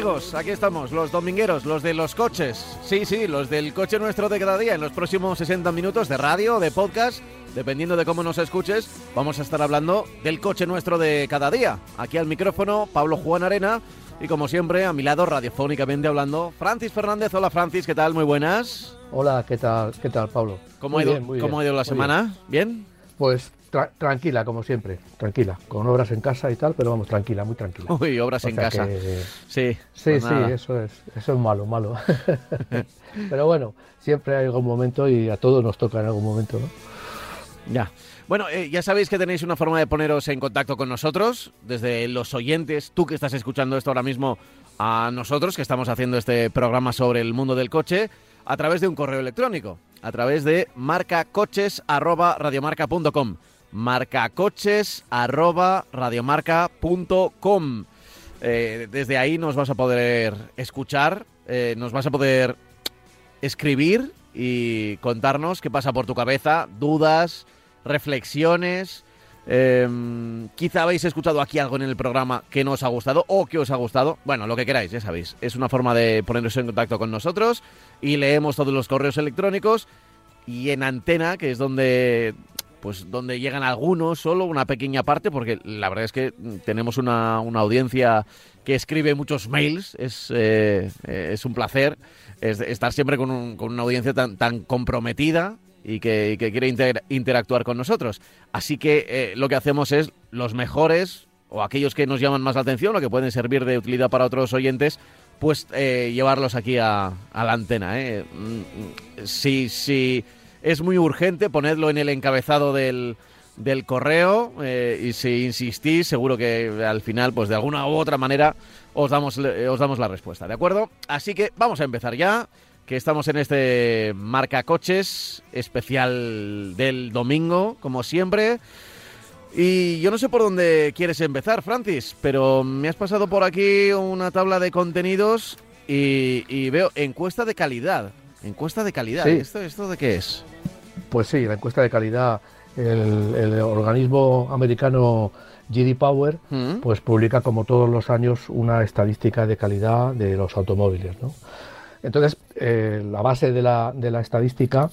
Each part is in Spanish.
amigos? Aquí estamos, los domingueros, los de los coches. Sí, sí, los del coche nuestro de cada día. En los próximos 60 minutos de radio, de podcast, dependiendo de cómo nos escuches, vamos a estar hablando del coche nuestro de cada día. Aquí al micrófono, Pablo Juan Arena. Y como siempre, a mi lado, radiofónicamente hablando, Francis Fernández. Hola Francis, ¿qué tal? Muy buenas. Hola, ¿qué tal? ¿Qué tal, Pablo? ¿Cómo, ha ido, bien, cómo ha ido la semana? ¿Bien? Pues tra- tranquila, como siempre, tranquila. Con obras en casa y tal, pero vamos, tranquila, muy tranquila. Uy, obras O en casa. que- Sí, Sí, pues sí, nada. eso es, eso es malo, malo. pero bueno, siempre hay algún momento y a todos nos toca en algún momento, ¿no? Ya. Bueno, eh, ya sabéis que tenéis una forma de poneros en contacto con nosotros, desde los oyentes, tú que estás escuchando esto ahora mismo, a nosotros que estamos haciendo este programa sobre el mundo del coche, a través de un correo electrónico, a través de marcacoches@radiomarca.com. marcacoches@radiomarca.com. Eh, desde ahí nos vas a poder escuchar, eh, nos vas a poder escribir y contarnos qué pasa por tu cabeza, dudas, reflexiones. em, quizá habéis escuchado aquí algo en el programa que no os ha gustado o que os ha gustado. Bueno, lo que queráis, ya sabéis. Es una forma de poneros en contacto con nosotros y leemos todos los correos electrónicos y en antena, que es donde pues donde llegan algunos, solo una pequeña parte, porque la verdad es que tenemos una, una audiencia que escribe muchos mails, es, eh, eh, es un placer es- estar siempre con, un- con una audiencia tan, tan comprometida y que, que quiere inter- interactuar con nosotros. Así que eh, lo que hacemos es los mejores o aquellos que nos llaman más la atención o que pueden servir de utilidad para otros oyentes, pues llevarlos aquí a, a la antena. Mm, mm, Si, si es muy urgente, ponedlo en el encabezado del, del correo eh, y si insistís, seguro que al final, pues de alguna u otra manera, os damos, os damos la respuesta, ¿de acuerdo? Así que vamos a empezar ya, que estamos en este Marca Coches especial del domingo, como siempre. Y yo no sé por dónde quieres empezar, Francis, pero me has pasado por aquí una tabla de contenidos y, y veo encuesta de calidad. Encuesta de calidad. Sí. ¿Esto, ¿Esto de qué es? Pues sí, la encuesta de calidad, el, el organismo americano GD Power, ¿Mm? pues publica como todos los años una estadística de calidad de los automóviles. ¿no? Entonces, eh, la base de la, de la estadística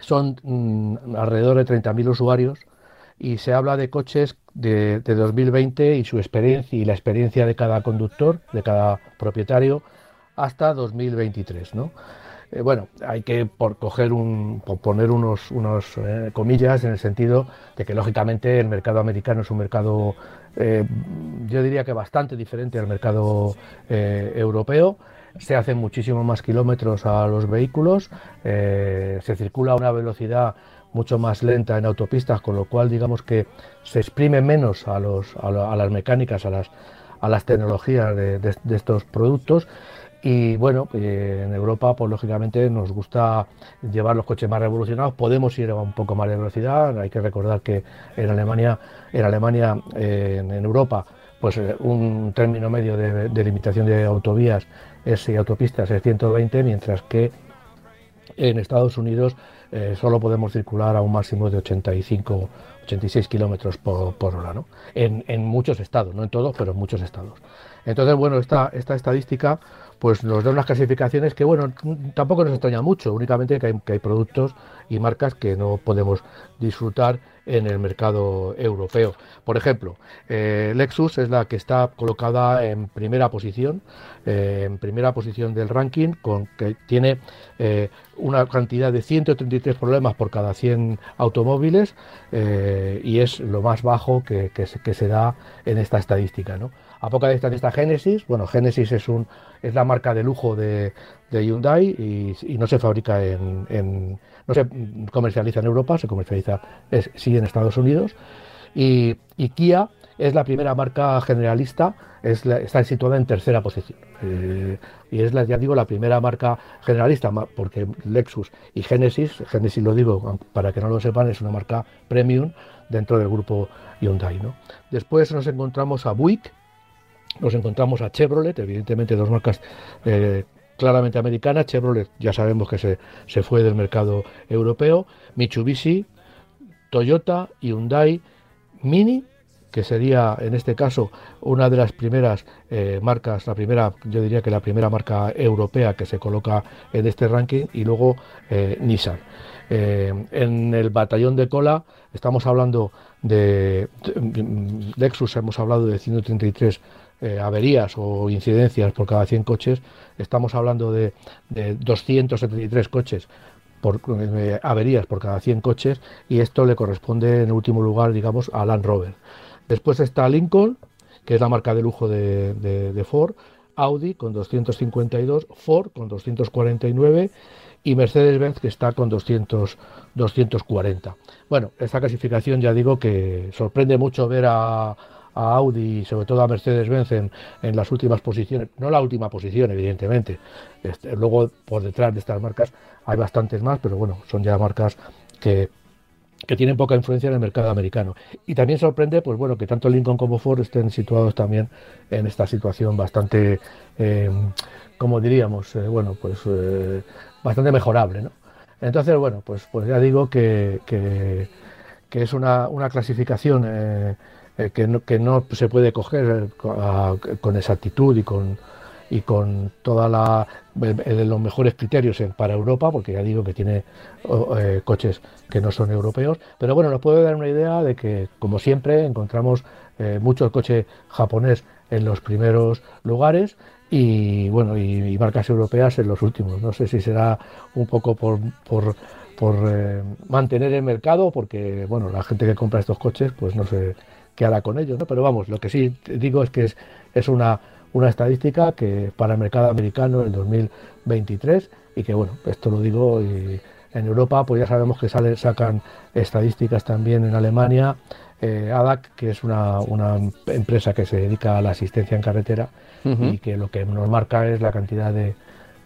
son mm, alrededor de 30.000 usuarios y se habla de coches de, de 2020 y su experiencia y la experiencia de cada conductor, de cada propietario, hasta 2023. ¿no? Eh, bueno, hay que poner unos, eh, comillas en el sentido de que lógicamente el mercado americano es un mercado, eh, yo diría que bastante diferente al mercado europeo. Se hacen muchísimo más kilómetros a los vehículos, eh, se circula a una velocidad mucho más lenta en autopistas, con lo cual digamos que se exprime menos a, las mecánicas, a las, tecnologías de estos productos. Y bueno, eh, en Europa, pues lógicamente nos gusta llevar los coches más revolucionados. Podemos ir a un poco más de velocidad. Hay que recordar que en Alemania, en Alemania, eh, en, Europa, pues eh, un término medio de, limitación de autovías es, y autopistas es 120, mientras que en Estados Unidos solo podemos circular a un máximo de 85, 86 kilómetros por, por hora, ¿no? En, en muchos estados, no en todos, pero en muchos estados. Entonces, bueno, esta, esta estadística pues nos da unas clasificaciones que, bueno, tampoco nos extraña mucho, únicamente que hay, que hay productos y marcas que no podemos disfrutar en el mercado europeo. Por ejemplo, eh, Lexus es la que está colocada en primera posición, eh, en primera posición del ranking, con que tiene eh, una cantidad de 133 problemas por cada 100 automóviles y es lo más bajo que, se, da en esta estadística. A poca distancia está Genesis. Bueno, Genesis es, un, es la marca de lujo de, Hyundai y, no se fabrica en, en- no se comercializa en Europa, se comercializa es- sí en Estados Unidos. Y, y Kia, es la primera marca generalista, es está situada en tercera posición. Eh, y es, la, ya digo, la primera marca generalista, porque Lexus y Genesis, Genesis lo digo para que no lo sepan, es una marca premium dentro del grupo Hyundai. ¿no? Después nos encontramos a Buick, nos encontramos a Chevrolet, evidentemente dos marcas eh, claramente americanas. Chevrolet ya sabemos que se, se fue del mercado europeo. Mitsubishi, Toyota, Hyundai, Mini que sería en este caso una de las primeras eh, marcas, la primera, yo diría que la primera marca europea que se coloca en este ranking, y luego eh, Nissan. Eh, en el batallón de cola estamos hablando de, Lexus, hemos hablado de 133 averías o incidencias por cada 100 coches, estamos hablando de, de 273 coches por averías por cada 100 coches y esto le corresponde en último lugar, digamos, a Land Rover. Después está Lincoln, que es la marca de lujo de, Ford, Audi con 252, Ford con 249 y Mercedes-Benz que está con 200, 240. Bueno, esta clasificación ya digo que sorprende mucho ver a, Audi y sobre todo a Mercedes-Benz en, en, las últimas posiciones, no la última posición evidentemente, este, luego por detrás de estas marcas hay bastantes más, pero bueno, son ya marcas que que tienen poca influencia en el mercado americano. Y también sorprende, pues bueno, que tanto Lincoln como Ford estén situados también en esta situación bastante, eh, como diríamos, eh, bueno, pues eh, bastante mejorable, ¿no? Entonces, bueno, pues, pues ya digo que, que, es una, una clasificación que no, que, no, se puede coger con exactitud y con, y con toda la los mejores criterios para Europa, porque ya digo que tiene eh, coches que no son europeos, pero bueno, nos puede dar una idea de que, como siempre, encontramos eh, mucho coche japonés en los primeros lugares y bueno y, marcas europeas en los últimos. No sé si será un poco por, por, por eh, mantener el mercado, porque bueno, la gente que compra estos coches, pues no sé qué hará con ellos, ¿no? Pero vamos, lo que sí digo es que es, es una una estadística que para el mercado americano en 2023 y que bueno, esto lo digo y en Europa pues ya sabemos que sale, sacan estadísticas también en Alemania, eh, ADAC, que es una, empresa que se dedica a la asistencia en carretera y que lo que nos marca es la cantidad de,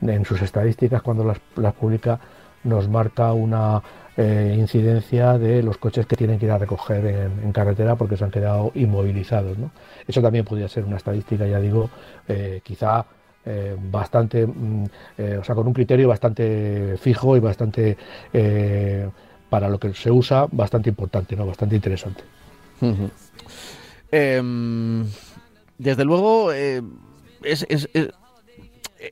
en sus estadísticas cuando las, las publica nos marca una eh, incidencia de los coches que tienen que ir a recoger en, carretera porque se han quedado inmovilizados. Eso también podría ser una estadística, ya digo, eh, quizá eh, bastante, mm, o sea, con un criterio bastante fijo y bastante, para lo que se usa, bastante importante, ¿no? bastante interesante. Em, desde luego,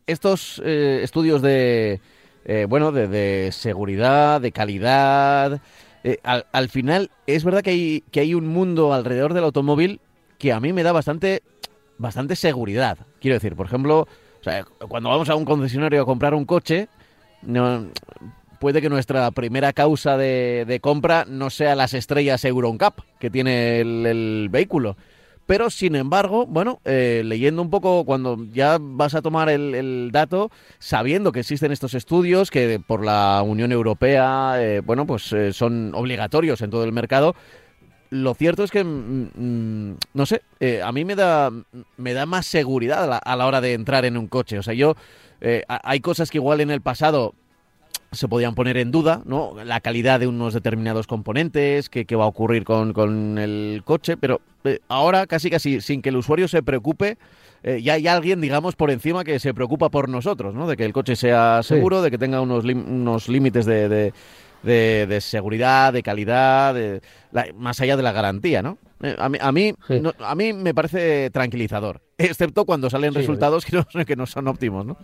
estos estudios de eh, bueno, de, seguridad, de calidad. Eh, al, final, es verdad que hay, que hay un mundo alrededor del automóvil que a mí me da bastante, bastante seguridad. Quiero decir, por ejemplo, cuando vamos a un concesionario a comprar un coche, no, puede que nuestra primera causa de, compra no sea las estrellas Euroncap que tiene el vehículo, pero sin embargo, bueno, eh, leyendo un poco cuando ya vas a tomar el, dato, sabiendo que existen estos estudios que por la Unión Europea, eh, bueno, pues eh, son obligatorios en todo el mercado, lo cierto es que, mm, mm, no sé, a mí me da, me da más seguridad a la, a la, hora de entrar en un coche. O sea, yo, hay cosas que igual en el pasado se podían poner en duda ¿no? la calidad de unos determinados componentes, qué, va a ocurrir con, el coche, pero eh, ahora casi casi sin que el usuario se preocupe, eh, ya hay alguien, digamos, por encima que se preocupa por nosotros, ¿no? de que el coche sea seguro, de que tenga unos, unos límites de, de, seguridad, de calidad, de, más allá de la garantía, ¿no? Eh, a mí, a mí, a mí me parece tranquilizador, excepto cuando salen resultados que no, que no son óptimos, ¿no?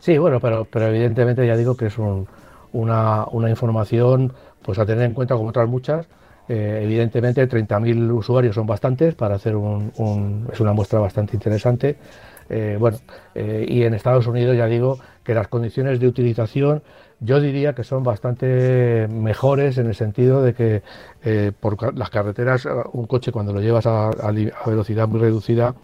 Sí, bueno, pero, pero evidentemente ya digo que es una, una, información pues a tener en cuenta como otras muchas. Eh, evidentemente 30.000 usuarios son bastantes para hacer un, es una muestra bastante interesante. Eh, bueno, eh, y en Estados Unidos ya digo que las condiciones de utilización yo diría que son bastante mejores en el sentido de que por las carreteras un coche cuando lo llevas a, a velocidad muy reducida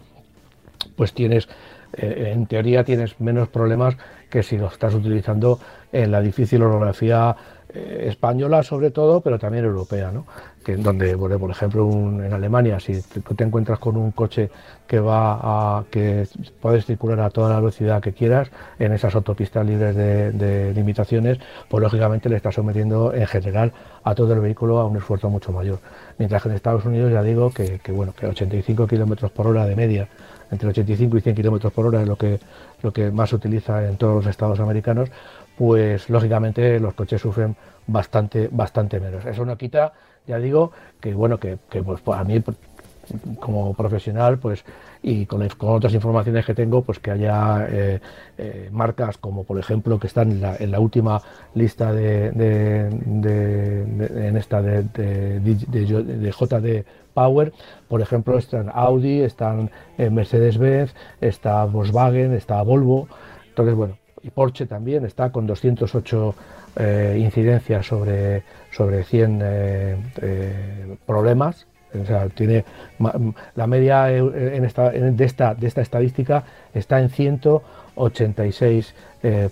pues tienes eh, en teoría tienes menos problemas que si lo estás utilizando en la difícil orografía eh, española sobre todo, pero también europea, ¿no? que donde, por ejemplo, en Alemania, si tú te encuentras con un coche que va a que puedes circular a toda la velocidad que quieras en esas autopistas libres de, limitaciones, pues lógicamente le estás sometiendo en general a todo el vehículo a un esfuerzo mucho mayor. Mientras que en Estados Unidos ya digo que, bueno, que 85 kilómetros por hora de media, entre 85 y 100 kilómetros por hora es lo que, lo que más se utiliza en todos los estados americanos, pues lógicamente los coches sufren bastante, bastante menos. Eso no quita, ya digo, que bueno, que, pues, a mí como profesional, pues y con, con, otras informaciones que tengo, pues que haya eh, eh, marcas como por ejemplo que están en la, última lista de, en esta de, de, JD Power, por ejemplo están Audi, están eh, Mercedes-Benz, está Volkswagen, está Volvo, entonces bueno, y Porsche también está con 208 eh, incidencias sobre, sobre 100 eh, problemas. O sea, tiene la media en esta, de, esta, de esta estadística está en 186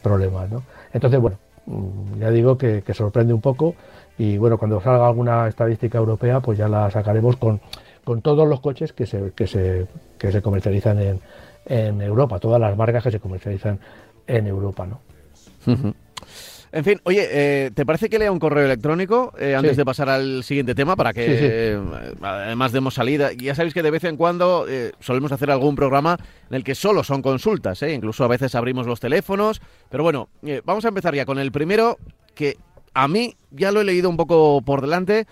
problemas. ¿no? Entonces, bueno, mm, ya digo que, sorprende un poco y bueno, cuando salga alguna estadística europea, pues ya la sacaremos con, con todos los coches que se, que se, que se comercializan en, en Europa, todas las marcas que se comercializan en Europa, ¿no? En fin, oye, eh, ¿te parece que lea un correo electrónico eh, antes de pasar al siguiente tema para que eh, además demos salida? Ya sabéis que de vez en cuando solemos hacer algún programa en el que solo son consultas, incluso a veces abrimos los teléfonos, pero bueno, vamos a empezar ya con el primero que a mí ya lo he leído un poco por delante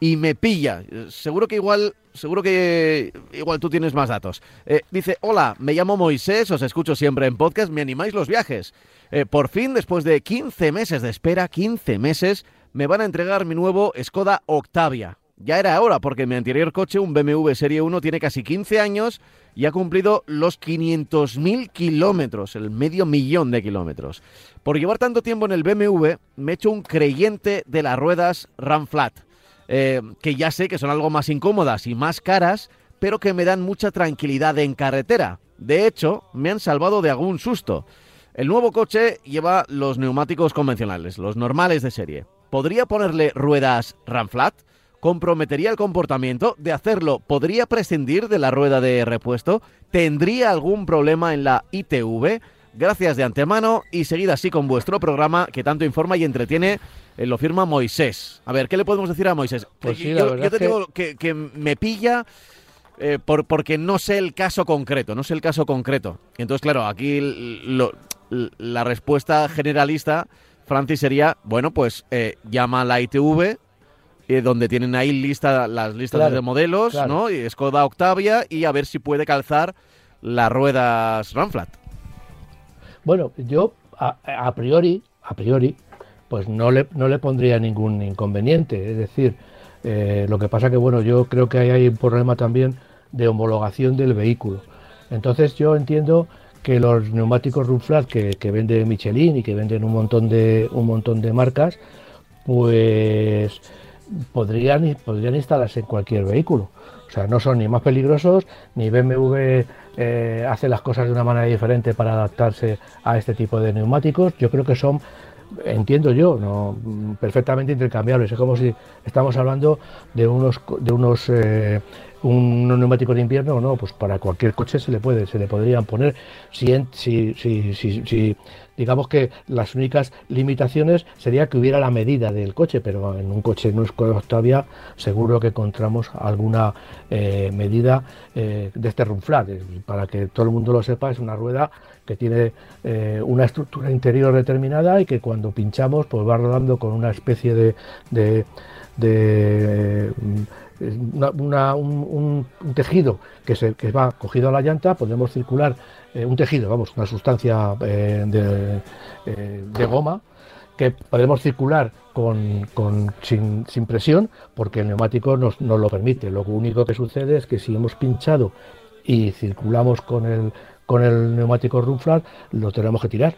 y me pilla. Seguro que igual seguro que igual tú tienes más datos. Eh, dice, hola, me llamo Moisés, os escucho siempre en podcast, ¿me animáis los viajes? Eh, por fin, después de 15 meses de espera, 15 meses, me van a entregar mi nuevo Skoda Octavia. Ya era hora, porque mi anterior coche, un BMW Serie 1, tiene casi 15 años y ha cumplido los 500.000 kilómetros, el medio millón de kilómetros. Por llevar tanto tiempo en el BMW, me he hecho un creyente de las ruedas Ram Flat eh, que ya sé que son algo más incómodas y más caras, pero que me dan mucha tranquilidad en carretera. De hecho, me han salvado de algún susto. El nuevo coche lleva los neumáticos convencionales, los normales de serie. ¿Podría ponerle ruedas Ramflat? ¿Comprometería el comportamiento? De hacerlo, ¿podría prescindir de la rueda de repuesto? ¿Tendría algún problema en la ITV? Gracias de antemano y seguid así con vuestro programa que tanto informa y entretiene eh, lo firma Moisés. A ver, ¿qué le podemos decir a Moisés? Pues yo, te digo que, me pilla eh, por, porque no sé el caso concreto, no sé el caso concreto. Entonces, claro, aquí la respuesta generalista, Francis, sería, bueno, pues eh, llama a la ITV, donde tienen ahí lista, las listas de modelos, ¿no? Y Skoda Octavia, y a ver si puede calzar las ruedas Ramflat. Bueno, yo a priori, a priori, pues no le, no le pondría ningún inconveniente. Es decir, eh, lo que pasa que, bueno, yo creo que hay un problema también de homologación del vehículo. Entonces yo entiendo que los neumáticos Runflat que, que vende Michelin y que venden un montón de, un montón de marcas, pues podrían, podrían instalarse en cualquier vehículo. O sea, no son ni más peligrosos, ni BMW eh, hace las cosas de una manera diferente para adaptarse a este tipo de neumáticos. Yo creo que son entiendo yo, no perfectamente intercambiables. Es como si estamos hablando de unos de unos eh, un neumático de invierno no, pues para cualquier coche se le puede, se le podrían poner si, si, si, si, digamos que las únicas limitaciones sería que hubiera la medida del coche, pero en un coche no es todavía seguro que encontramos alguna eh, medida eh, de este rumflat. Para que todo el mundo lo sepa, es una rueda que tiene eh, una estructura interior determinada y que cuando pinchamos pues va rodando con una especie de, de, un, tejido que, se, que va cogido a la llanta, podemos circular eh, un tejido, vamos, una sustancia eh, de, goma que podemos circular con, sin, presión porque el neumático nos, lo permite. Lo único que sucede es que si hemos pinchado y circulamos con el, neumático Runflat lo tenemos que tirar.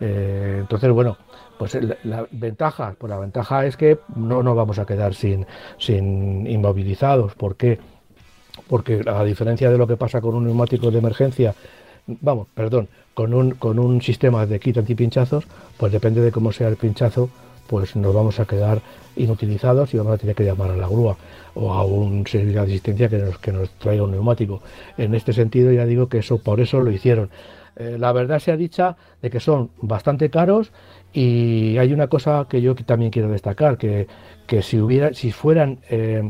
Eh, entonces, bueno, pues la, ventaja, pues la ventaja es que no nos vamos a quedar sin, sin inmovilizados. ¿Por qué? Porque a diferencia de lo que pasa con un neumático de emergencia, vamos, perdón, con un, con un sistema de kit antipinchazos, pues depende de cómo sea el pinchazo, pues nos vamos a quedar inutilizados y vamos a tener que llamar a la grúa o a un servicio de asistencia que nos, que nos traiga un neumático. En este sentido ya digo que eso por eso lo hicieron. Eh, la verdad sea dicha de que son bastante caros y hay una cosa que yo también quiero destacar, que, que si, hubiera, si fueran, eh,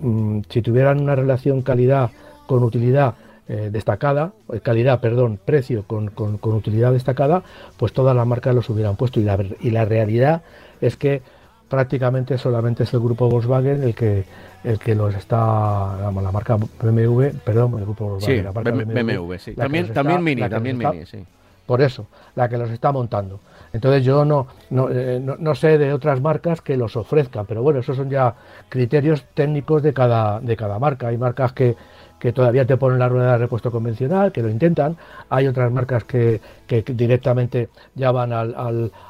mm, si tuvieran una relación calidad con utilidad eh, destacada, calidad, perdón, precio con, con, utilidad destacada, pues todas las marcas los hubieran puesto. Y la, y la realidad es que prácticamente solamente es el grupo Volkswagen el que el que los está la marca BMW perdón el grupo Volkswagen la marca BMW, sí. también también Mini también Mini sí. Por eso la que los está montando. Entonces yo no eh, no, no, sé de otras marcas que los ofrezcan pero bueno esos son ya criterios técnicos de cada de cada marca. Hay marcas que que todavía te ponen la rueda de repuesto convencional, que lo intentan. Hay otras marcas que, directamente ya van al,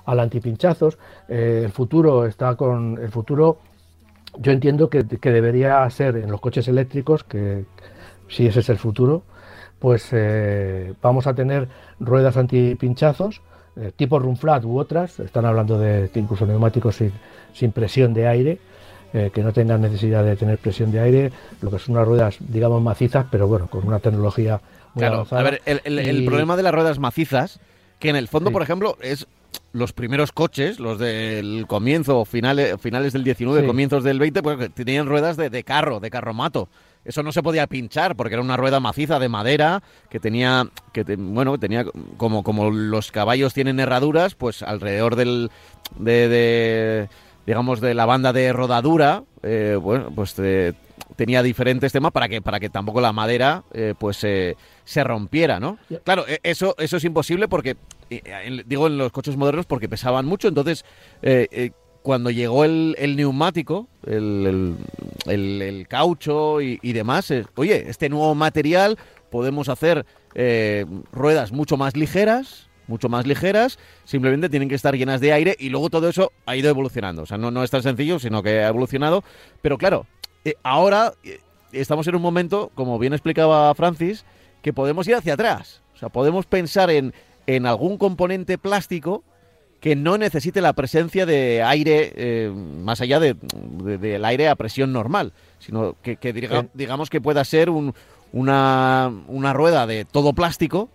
al, antipinchazos. Eh, el futuro está con. El futuro, yo entiendo que, debería ser en los coches eléctricos, que si ese es el futuro, pues eh, vamos a tener ruedas antipinchazos. Eh, tipo run flat u otras, están hablando de incluso neumáticos sin presión de aire, eh, que no tengan necesidad de tener presión de aire, lo que son unas ruedas, digamos, macizas, pero bueno, con una tecnología muy avanzada. A ver, el, problema de las ruedas macizas, que en el fondo, por ejemplo, es los primeros coches, los del comienzo, finales, finales del 19, comienzos del 20, pues tenían ruedas de, carro, de carromato. Eso no se podía pinchar porque era una rueda maciza de madera que tenía, que bueno, tenía como, como los caballos tienen herraduras, pues alrededor del, de digamos, de la banda de rodadura, eh, bueno, pues eh, tenía diferentes temas para que, para que tampoco la madera eh, pues se rompiera, ¿no? Claro, e, eso, eso es imposible porque, digo en los coches modernos porque pesaban mucho, entonces cuando llegó el, neumático, el, el, caucho y, y demás, oye, este nuevo material podemos hacer ruedas mucho más ligeras, mucho más ligeras, simplemente tienen que estar llenas de aire y luego todo eso ha ido evolucionando. O sea, no, no es tan sencillo, sino que ha evolucionado. Pero claro, eh, ahora eh, estamos en un momento, como bien explicaba Francis, que podemos ir hacia atrás. O sea, podemos pensar en, en algún componente plástico que no necesite la presencia de aire eh, más allá del de, aire a presión normal, sino que, digamos que pueda ser un, una, una rueda de todo plástico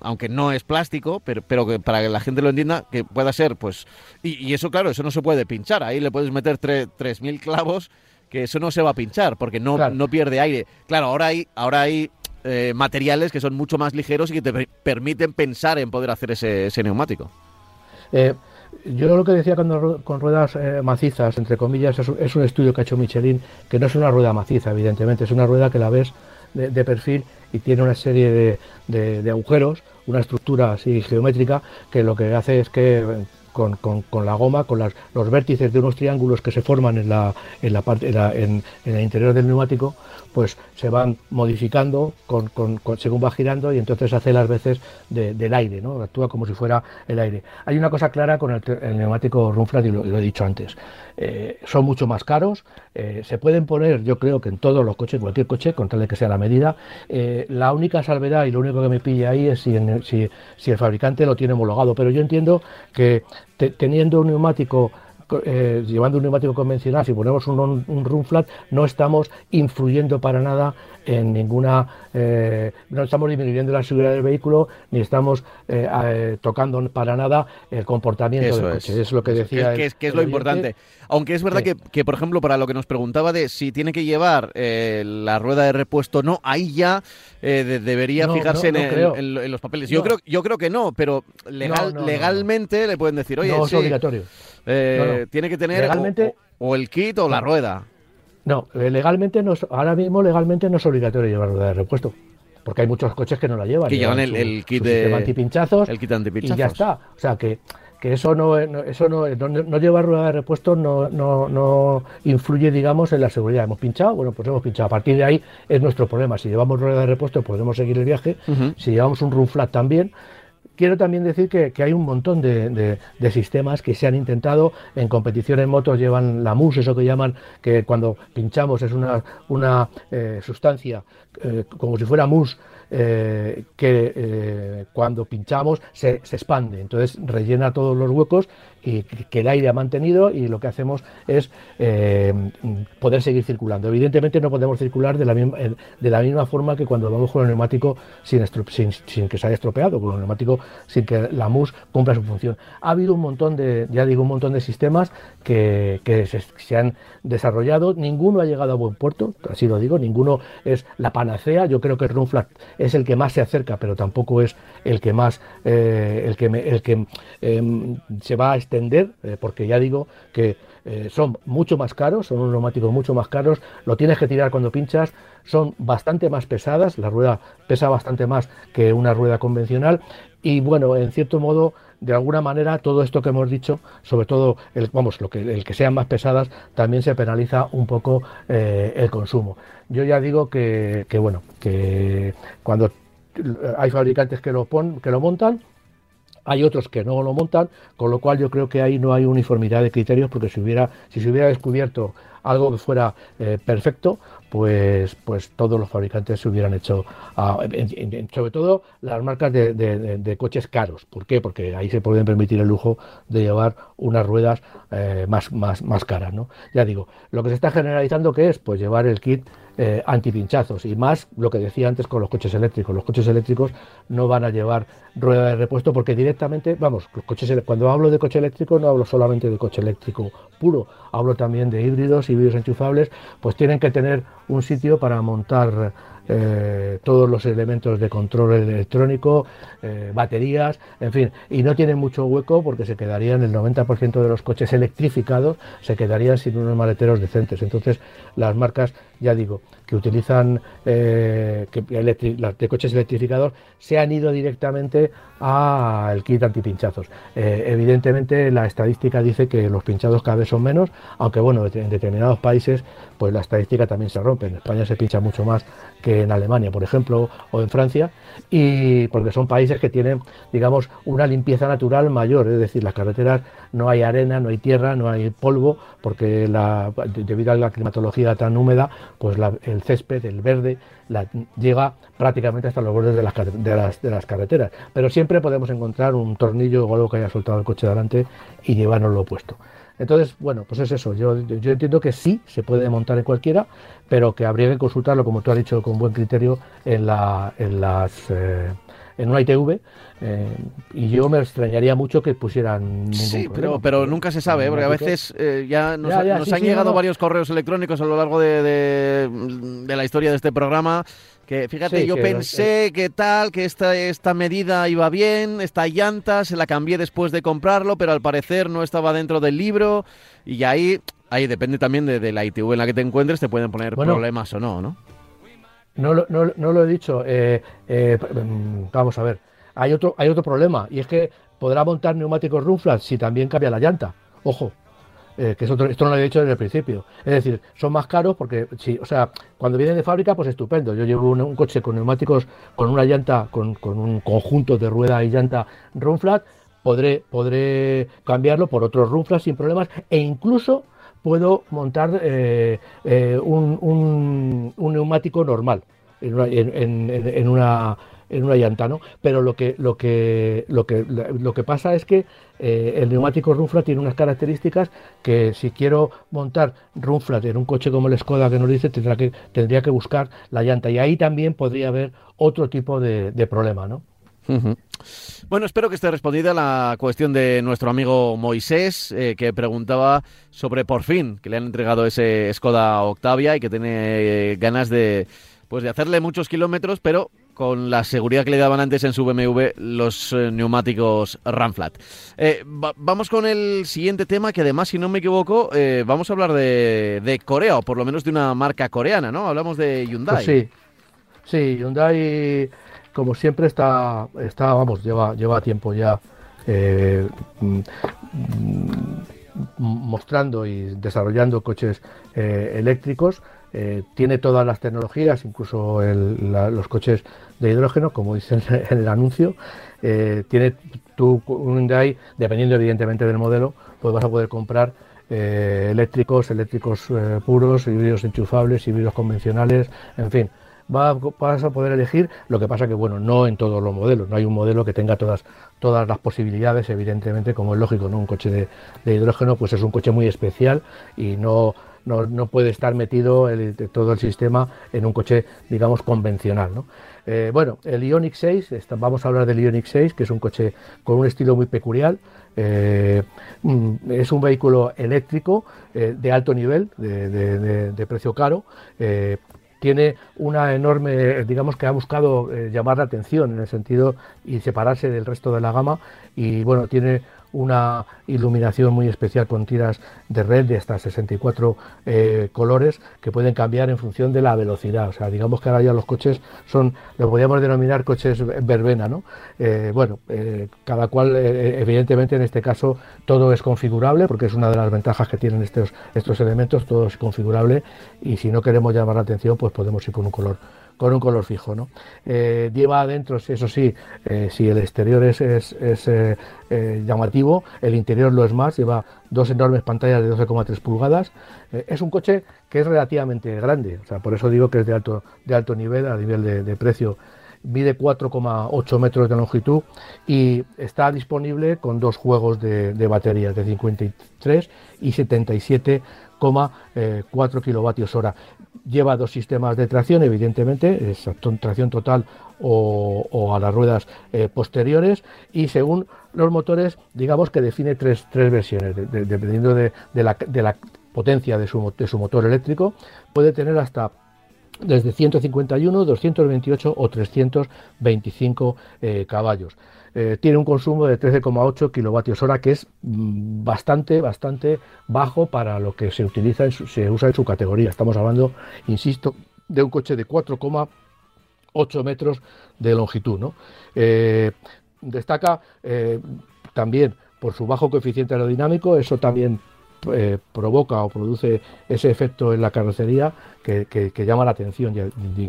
aunque no es plástico, pero, pero que para que la gente lo entienda, que pueda ser, pues... Y, eso, claro, eso no se puede pinchar. Ahí le puedes meter 3.000 clavos, que eso no se va a pinchar, porque no, no pierde aire. Claro, ahora hay, ahora hay eh, materiales que son mucho más ligeros y que te permiten pensar en poder hacer ese, ese neumático. Eh, yo lo que decía cuando, con ruedas eh, macizas, entre comillas, es, un estudio que ha hecho Michelin, que no es una rueda maciza, evidentemente, es una rueda que la ves de, perfil y tiene una serie de, agujeros, una estructura así geométrica que lo que hace es que con, la goma, con los vértices de unos triángulos que se forman en, la, en, la parte, en, el interior del neumático, pues se van modificando con, según va girando y entonces hace las veces del aire, ¿no? actúa como si fuera el aire. Hay una cosa clara con el, neumático Runflat y lo, he dicho antes, eh, son mucho más caros, eh, se pueden poner yo creo que en todos los coches, cualquier coche, con tal de que sea la medida, eh, la única salvedad y lo único que me pilla ahí es si, si, el fabricante lo tiene homologado, pero yo entiendo que teniendo un neumático eh, llevando un neumático convencional, si ponemos un, un, run flat, no estamos influyendo para nada en ninguna, eh, no estamos disminuyendo la seguridad del vehículo, ni estamos eh, tocando para nada el comportamiento del coche. Es. lo que decía. Que, es, lo importante. Aunque es verdad que, por ejemplo, para lo que nos preguntaba de si tiene que llevar la rueda de repuesto, no, ahí ya debería fijarse en, los papeles. Yo creo, yo creo que no, pero legal, legalmente le pueden decir, oye, no es obligatorio. Eh, tiene que tener o, el kit o la rueda. No, eh, legalmente no, ahora mismo legalmente no es obligatorio llevar rueda de repuesto. Porque hay muchos coches que no la llevan. Que llevan, el, kit de antipinchazos. El kit antipinchazos. Y ya está. O sea que, que eso no, eso no, no, llevar rueda de repuesto no, no, no influye, digamos, en la seguridad. Hemos pinchado, bueno, pues hemos pinchado. A partir de ahí es nuestro problema. Si llevamos rueda de repuesto podemos seguir el viaje. Si llevamos un run flat también quiero también decir que, hay un montón de, sistemas que se han intentado. En competición en motos llevan la MUS, eso que llaman, que cuando pinchamos es una, una eh, sustancia eh, como si fuera mousse eh, que cuando pinchamos se, se, expande, entonces rellena todos los huecos y que el aire ha mantenido y lo que hacemos es eh, poder seguir circulando. Evidentemente no podemos circular de la, misma, de la misma forma que cuando vamos con el neumático sin, que se haya estropeado, con el neumático sin que la MUS cumpla su función. Ha habido un montón de, ya digo, un montón de sistemas que, se, han desarrollado, ninguno ha llegado a buen puerto, así lo digo, ninguno es la panacea, yo creo que Runflat es el que más se acerca, pero tampoco es el que más, eh, el que, el que eh, se va a extender, eh, porque ya digo que eh, son mucho más caros, son unos neumáticos mucho más caros, lo tienes que tirar cuando pinchas, son bastante más pesadas, la rueda pesa bastante más que una rueda convencional y bueno, en cierto modo, de alguna manera, todo esto que hemos dicho, sobre todo, el, vamos, lo que, el que sean más pesadas, también se penaliza un poco eh, el consumo. Yo ya digo que, que bueno, que cuando hay fabricantes que lo, pon, que lo montan, hay otros que no lo montan, con lo cual yo creo que ahí no hay uniformidad de criterios, porque si hubiera, si se hubiera descubierto algo que fuera eh, perfecto, pues, pues todos los fabricantes se hubieran hecho, en, sobre todo las marcas de, coches caros. ¿Por qué? Porque ahí se pueden permitir el lujo de llevar unas ruedas eh, más, más, más caras. ¿no? Ya digo, lo que se está generalizando, ¿qué es? Pues llevar el kit eh, antipinchazos y más lo que decía antes con los coches eléctricos. Los coches eléctricos no van a llevar rueda de repuesto porque directamente, vamos, los coches, cuando hablo de coche eléctrico no hablo solamente de coche eléctrico puro, hablo también de híbridos, híbridos enchufables, pues tienen que tener un sitio para montar eh, todos los elementos de control electrónico, eh, baterías, en fin, y no tienen mucho hueco porque se quedarían el 90% de los coches electrificados, se quedarían sin unos maleteros decentes. Entonces, las marcas, ya digo, que utilizan eh, de coches electrificados se han ido directamente al kit antipinchazos. Eh, evidentemente la estadística dice que los pinchados cada vez son menos, aunque bueno, en determinados países pues la estadística también se rompe. En España se pincha mucho más que en Alemania, por ejemplo, o en Francia, y porque son países que tienen, digamos, una limpieza natural mayor, es decir, las carreteras no hay arena, no hay tierra, no hay polvo, porque debido a la climatología tan húmeda, pues la, el césped, el verde, llega prácticamente hasta los bordes de las, de, las, de las carreteras. Pero siempre podemos encontrar un tornillo o algo que haya soltado el coche delante y llevárnoslo puesto. Entonces, bueno, pues es eso. Yo, yo entiendo que sí se puede montar en cualquiera, pero que habría que consultarlo, como tú has dicho, con buen criterio en, la, en las eh, en una ITV eh, y yo me extrañaría mucho que pusieran sí pero, pero nunca se sabe ¿eh? porque a veces eh, ya nos, ya, ya, nos sí, han sí, llegado no, varios correos electrónicos a lo largo de, de, de, la historia de este programa que fíjate yo que pensé que tal que esta, esta medida iba bien esta llanta se la cambié después de comprarlo pero al parecer no estaba dentro del libro y ahí ahí depende también de, de la ITV en la que te encuentres te pueden poner bueno, problemas o no no no, lo he dicho. Eh, eh, vamos a ver. Hay otro, hay otro problema y es que podrá montar neumáticos Runflat si también cambia la llanta. Ojo, eh, que otro, esto no lo he dicho desde el principio. Es decir, son más caros porque, sí, o sea, cuando vienen de fábrica, pues estupendo. Yo llevo un, coche con neumáticos, con una llanta, con, con, un conjunto de rueda y llanta Runflat, podré, podré cambiarlo por otros Runflat sin problemas e incluso puedo montar eh, eh, un, un, neumático normal en una, en una llanta, ¿no? Pero lo que, lo que, lo que, lo que pasa es que eh, el neumático Runflat tiene unas características que si quiero montar Runflat en un coche como el Skoda que nos dice, tendrá que, tendría que buscar la llanta. Y ahí también podría haber otro tipo de, de problema, ¿no? Uh -huh. Bueno, espero que esté respondida la cuestión de nuestro amigo Moisés, eh, que preguntaba sobre por fin que le han entregado ese Skoda Octavia y que tiene ganas de, pues, de hacerle muchos kilómetros, pero con la seguridad que le daban antes en su BMW los eh, neumáticos Ramflat. Eh, va vamos con el siguiente tema, que además, si no me equivoco, eh, vamos a hablar de, de, Corea, o por lo menos de una marca coreana, ¿no? Hablamos de Hyundai. Pues sí, sí, Hyundai como siempre está, está vamos, lleva, lleva tiempo ya eh, mostrando y desarrollando coches eh, eléctricos. Eh, tiene todas las tecnologías, incluso los coches de hidrógeno, como dicen en el anuncio. Eh, tiene tu un Hyundai, dependiendo evidentemente del modelo, pues vas a poder comprar eléctricos, eléctricos puros, híbridos enchufables, híbridos convencionales, en fin vas a poder elegir, lo que pasa que, bueno, no en todos los modelos, no hay un modelo que tenga todas, todas las posibilidades, evidentemente, como es lógico, ¿no? Un coche de, hidrógeno, pues es un coche muy especial y no, no, no puede estar metido el, todo el sistema en un coche, digamos, convencional. ¿no? Eh, bueno, el Ioniq 6, vamos a hablar del Ioniq 6, que es un coche con un estilo muy peculiar. Eh, mm, es un vehículo eléctrico eh, de alto nivel, de, precio caro. Tiene una enorme, digamos que ha buscado llamar la atención en el sentido y separarse del resto de la gama y bueno, tiene una iluminación muy especial con tiras de red de hasta 64 eh, colores que pueden cambiar en función de la velocidad. O sea, digamos que ahora ya los coches son, lo podríamos denominar coches verbena, ¿no? Eh, bueno, eh, cada cual, evidentemente en este caso todo es configurable porque es una de las ventajas que tienen estos, estos elementos, todo es configurable y si no queremos llamar la atención pues podemos ir con un color con un color fijo. ¿no? Eh, lleva adentro, eso sí, eh, si el exterior es, eh, llamativo, el interior lo es más, lleva dos enormes pantallas de 12,3 pulgadas. es un coche que es relativamente grande, o sea, por eso digo que es de alto, de alto nivel, a nivel de, precio. Mide 4,8 metros de longitud y está disponible con dos juegos de, de baterías de 53 y 77,4 kilovatios hora. Lleva dos sistemas de tracción, evidentemente, es tracción total o, a las ruedas eh, posteriores y según los motores, digamos que define tres, tres versiones, dependiendo de, la, de, la, potencia de su, de su motor eléctrico, puede tener hasta desde 151, 228 o 325 eh, caballos. Eh, tiene un consumo de 13,8 kilovatios hora, que es mm, bastante, bastante bajo para lo que se utiliza, se usa en su categoría. Estamos hablando, insisto, de un coche de 4,8 metros de longitud. ¿no? Eh, destaca eh, también por su bajo coeficiente aerodinámico, eso también eh, provoca o produce ese efecto en la carrocería que, llama la atención,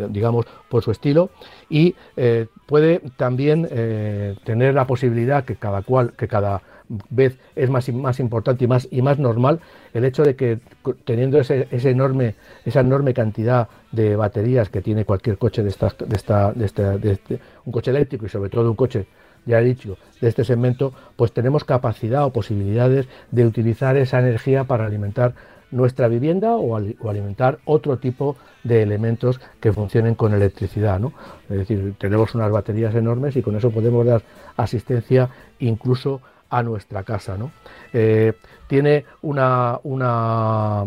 digamos, por su estilo, y eh, puede también eh, tener la posibilidad que cada cual, que cada vez es más, más importante y más, y más normal el hecho de que teniendo ese, enorme, esa enorme cantidad de baterías que tiene cualquier coche de esta, de esta, de este, un coche eléctrico y sobre todo un coche ya he dicho, de este segmento, pues tenemos capacidad o posibilidades de utilizar esa energía para alimentar nuestra vivienda o, alimentar otro tipo de elementos que funcionen con electricidad. ¿no? Es decir, tenemos unas baterías enormes y con eso podemos dar asistencia incluso a nuestra casa. ¿no? Eh, tiene una, una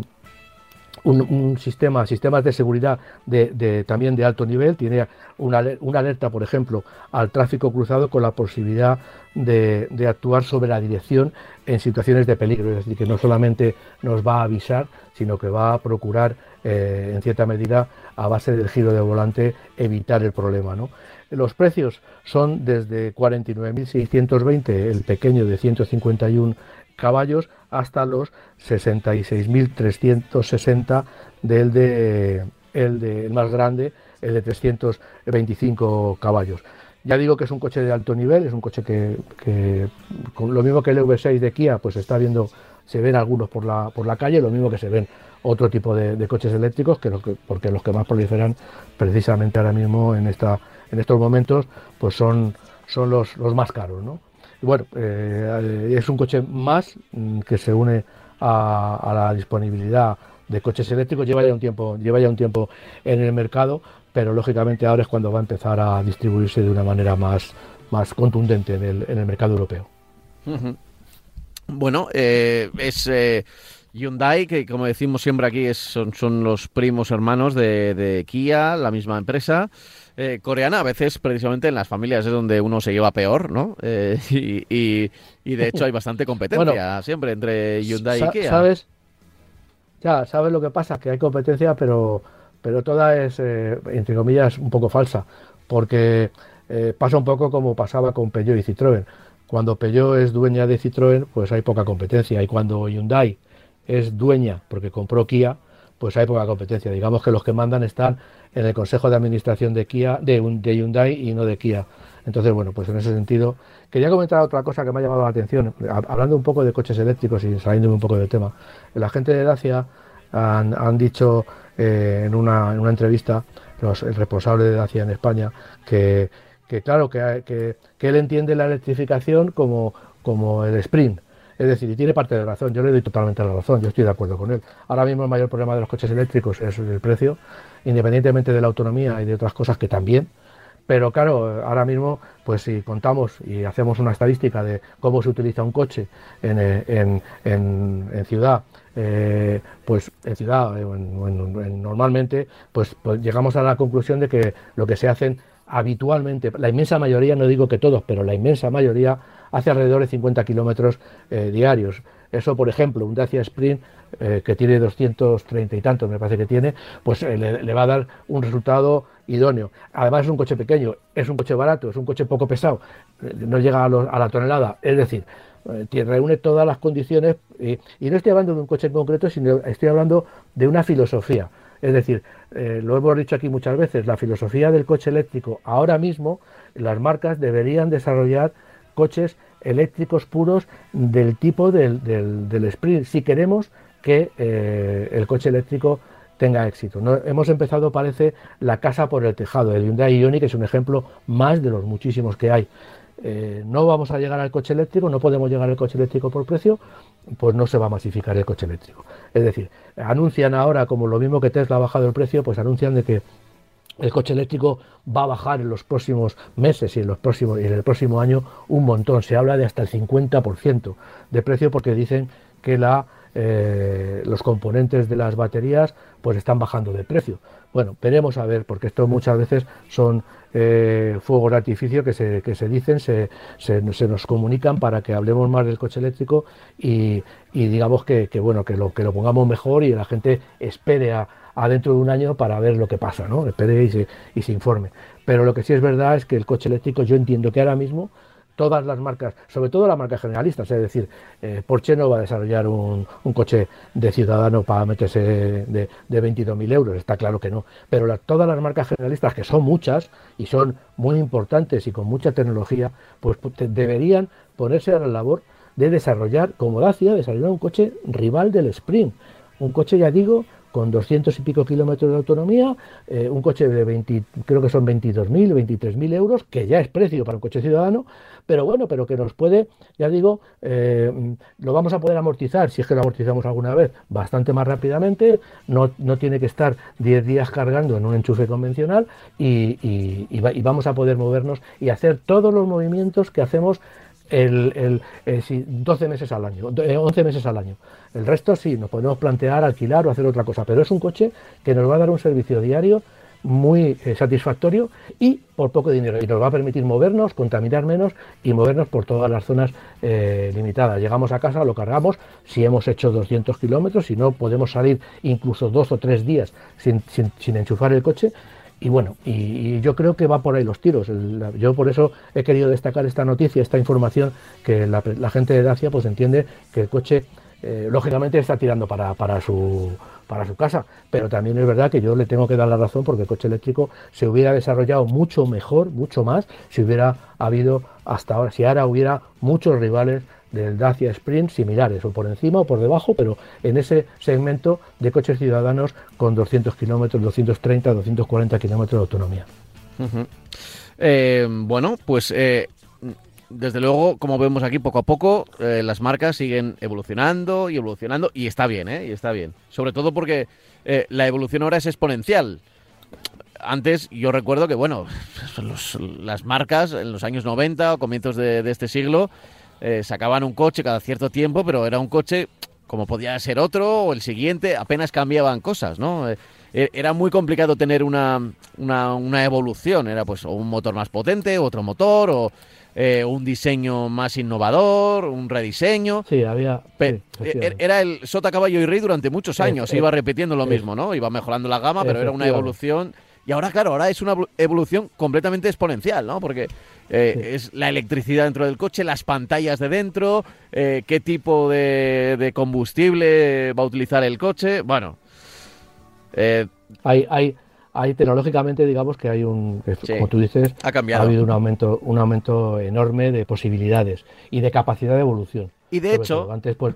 un, sistema, sistemas de seguridad de, también de alto nivel, tiene una, alerta, por ejemplo, al tráfico cruzado con la posibilidad de, actuar sobre la dirección en situaciones de peligro, es decir, que no solamente nos va a avisar, sino que va a procurar, eh, en cierta medida, a base del giro de volante, evitar el problema. Los precios son desde 49.620, el pequeño de 151 caballos hasta los 66.360 del de, el de el más grande, el de 325 caballos. Ya digo que es un coche de alto nivel, es un coche que, con lo mismo que el V6 de Kia, pues está viendo, se ven algunos por la, por la calle, lo mismo que se ven otro tipo de, coches eléctricos, que, porque los que más proliferan precisamente ahora mismo en, esta, en estos momentos, pues son, son los, los más caros. ¿no? Bueno, eh, es un coche más mm, que se une a, la disponibilidad de coches eléctricos. Lleva ya un tiempo, lleva ya un tiempo en el mercado, pero lógicamente ahora es cuando va a empezar a distribuirse de una manera más, más contundente en el, mercado europeo. Bueno, eh, es eh, Hyundai, que como decimos siempre aquí, son, son los primos hermanos de Kia, la misma empresa. Eh, coreana, a veces precisamente en las familias es donde uno se lleva peor, ¿no? Eh, y, de hecho hay bastante competencia siempre entre Hyundai y Kia. ¿Sabes? Ya, sabes lo que pasa, que hay competencia, pero, pero toda es, eh, entre comillas, un poco falsa, porque pasa un poco como pasaba con Peugeot y Citroën. Cuando Peugeot es dueña de Citroën, pues hay poca competencia, y cuando Hyundai es dueña porque compró Kia, pues hay poca competencia. Digamos que los que mandan están en el Consejo de Administración de Kia, de, de Hyundai y no de Kia. Entonces, bueno, pues en ese sentido, quería comentar otra cosa que me ha llamado la atención, hablando un poco de coches eléctricos y saliéndome un poco del tema. La gente de Dacia han, dicho eh, en, una, en, una, entrevista, el responsable de Dacia en España, que, claro, que, que, él entiende la electrificación como, como el sprint. Es decir, y tiene parte de razón, yo le doy totalmente la razón, yo estoy de acuerdo con él. Ahora mismo el mayor problema de los coches eléctricos es el precio, independientemente de la autonomía y de otras cosas que también, pero claro, ahora mismo, pues si contamos y hacemos una estadística de cómo se utiliza un coche en, eh, en, ciudad, eh, pues en ciudad, normalmente, pues, pues, llegamos a la conclusión de que lo que se hacen habitualmente, la inmensa mayoría, no digo que todos, pero la inmensa mayoría hace alrededor de 50 kilómetros eh, diarios. Eso, por ejemplo, un Dacia Sprint que tiene 230 y tantos, me parece que tiene, pues le, va a dar un resultado idóneo. Además es un coche pequeño, es un coche barato, es un coche poco pesado, eh, no llega a, la tonelada. Es decir, eh, reúne todas las condiciones y, no estoy hablando de un coche en concreto, sino estoy hablando de una filosofía. Es decir, eh, lo hemos dicho aquí muchas veces, la filosofía del coche eléctrico, ahora mismo las marcas deberían desarrollar coches eléctricos puros del tipo del, del, Sprint, si queremos que el coche eléctrico tenga éxito. ¿no? Hemos empezado, parece, la casa por el tejado. El Hyundai Ioniq es un ejemplo más de los muchísimos que hay. Eh, no vamos a llegar al coche eléctrico, no podemos llegar al coche eléctrico por precio, pues no se va a masificar el coche eléctrico. Es decir, anuncian ahora, como lo mismo que Tesla ha bajado el precio, pues anuncian de que el coche eléctrico va a bajar en los próximos meses y en, los próximos, y en el próximo año un montón. Se habla de hasta el 50% de precio porque dicen que la eh, los componentes de las baterías pues están bajando de precio. Bueno, veremos a ver, porque esto muchas veces son eh, fuegos de artificio que se, que se dicen, se, se, nos comunican para que hablemos más del coche eléctrico y, digamos que, bueno, que lo, que lo pongamos mejor y la gente espere a, dentro de un año para ver lo que pasa, ¿no? Espere y se, y se informe. Pero lo que sí es verdad es que el coche eléctrico yo entiendo que ahora mismo todas las marcas, sobre todo las marcas generalistas, es decir, eh, Porsche no va a desarrollar un, coche de ciudadano para meterse de, de 22.000 euros, está claro que no, pero todas las marcas generalistas, que son muchas y son muy importantes y con mucha tecnología, pues deberían ponerse a la labor de desarrollar, como Dacia, desarrollar un coche rival del Sprint, un coche, ya digo, con 200 y pico kilómetros de autonomía, eh, un coche de 20, creo que son 22.000, 23.000 euros, que ya es precio para un coche ciudadano, pero bueno, pero que nos puede, ya digo, eh, lo vamos a poder amortizar, si es que lo amortizamos alguna vez, bastante más rápidamente, no, no tiene que estar 10 días cargando en un enchufe convencional y, y vamos a poder movernos y hacer todos los movimientos que hacemos el, 12 meses al año, 11 meses al año. El resto sí, nos podemos plantear alquilar o hacer otra cosa, pero es un coche que nos va a dar un servicio diario muy eh, satisfactorio y por poco dinero. Y nos va a permitir movernos, contaminar menos y movernos por todas las zonas eh, limitadas. Llegamos a casa, lo cargamos, si hemos hecho 200 kilómetros, si no, podemos salir incluso dos o tres días sin, sin enchufar el coche y bueno, y, yo creo que va por ahí los tiros. yo por eso he querido destacar esta noticia, esta información, que la, gente de Dacia pues entiende que el coche eh, lógicamente está tirando para, para, su, para su casa, pero también es verdad que yo le tengo que dar la razón porque el coche eléctrico se hubiera desarrollado mucho mejor, mucho más, si hubiera habido hasta ahora, si ahora hubiera muchos rivales del Dacia Sprint similares, o por encima o por debajo, pero en ese segmento de coches ciudadanos con 200 kilómetros, 230, 240 kilómetros de autonomía. Eh, bueno, pues eh, desde luego, como vemos aquí, poco a poco eh, las marcas siguen evolucionando y evolucionando y está bien, ¿eh? Y está bien. Sobre todo porque la evolución ahora es exponencial antes yo recuerdo que, bueno, las marcas en los años 90 o comienzos de, este siglo eh, sacaban un coche cada cierto tiempo, pero era un coche como podía ser otro o el siguiente, apenas cambiaban cosas, ¿no? Eh, e, era muy complicado tener una, una, evolución, era pues un motor más potente, otro motor, o eh, un diseño más innovador, un rediseño. Sí, había... E, era el sota, caballo y rey durante muchos años, iba repitiendo lo mismo, ¿no? Iba mejorando la gama, pero era una evolución... Y ahora, claro, ahora es una evolución completamente exponencial, ¿no? Porque eh, es la electricidad dentro del coche, las pantallas de dentro, eh, qué tipo de, combustible va a utilizar el coche. Bueno, eh, hay, hay, hay tecnológicamente, digamos que hay un, como tú dices, ha, cambiado. ha habido un aumento, un aumento enorme de posibilidades y de capacidad de evolución. Y de hecho, antes pues,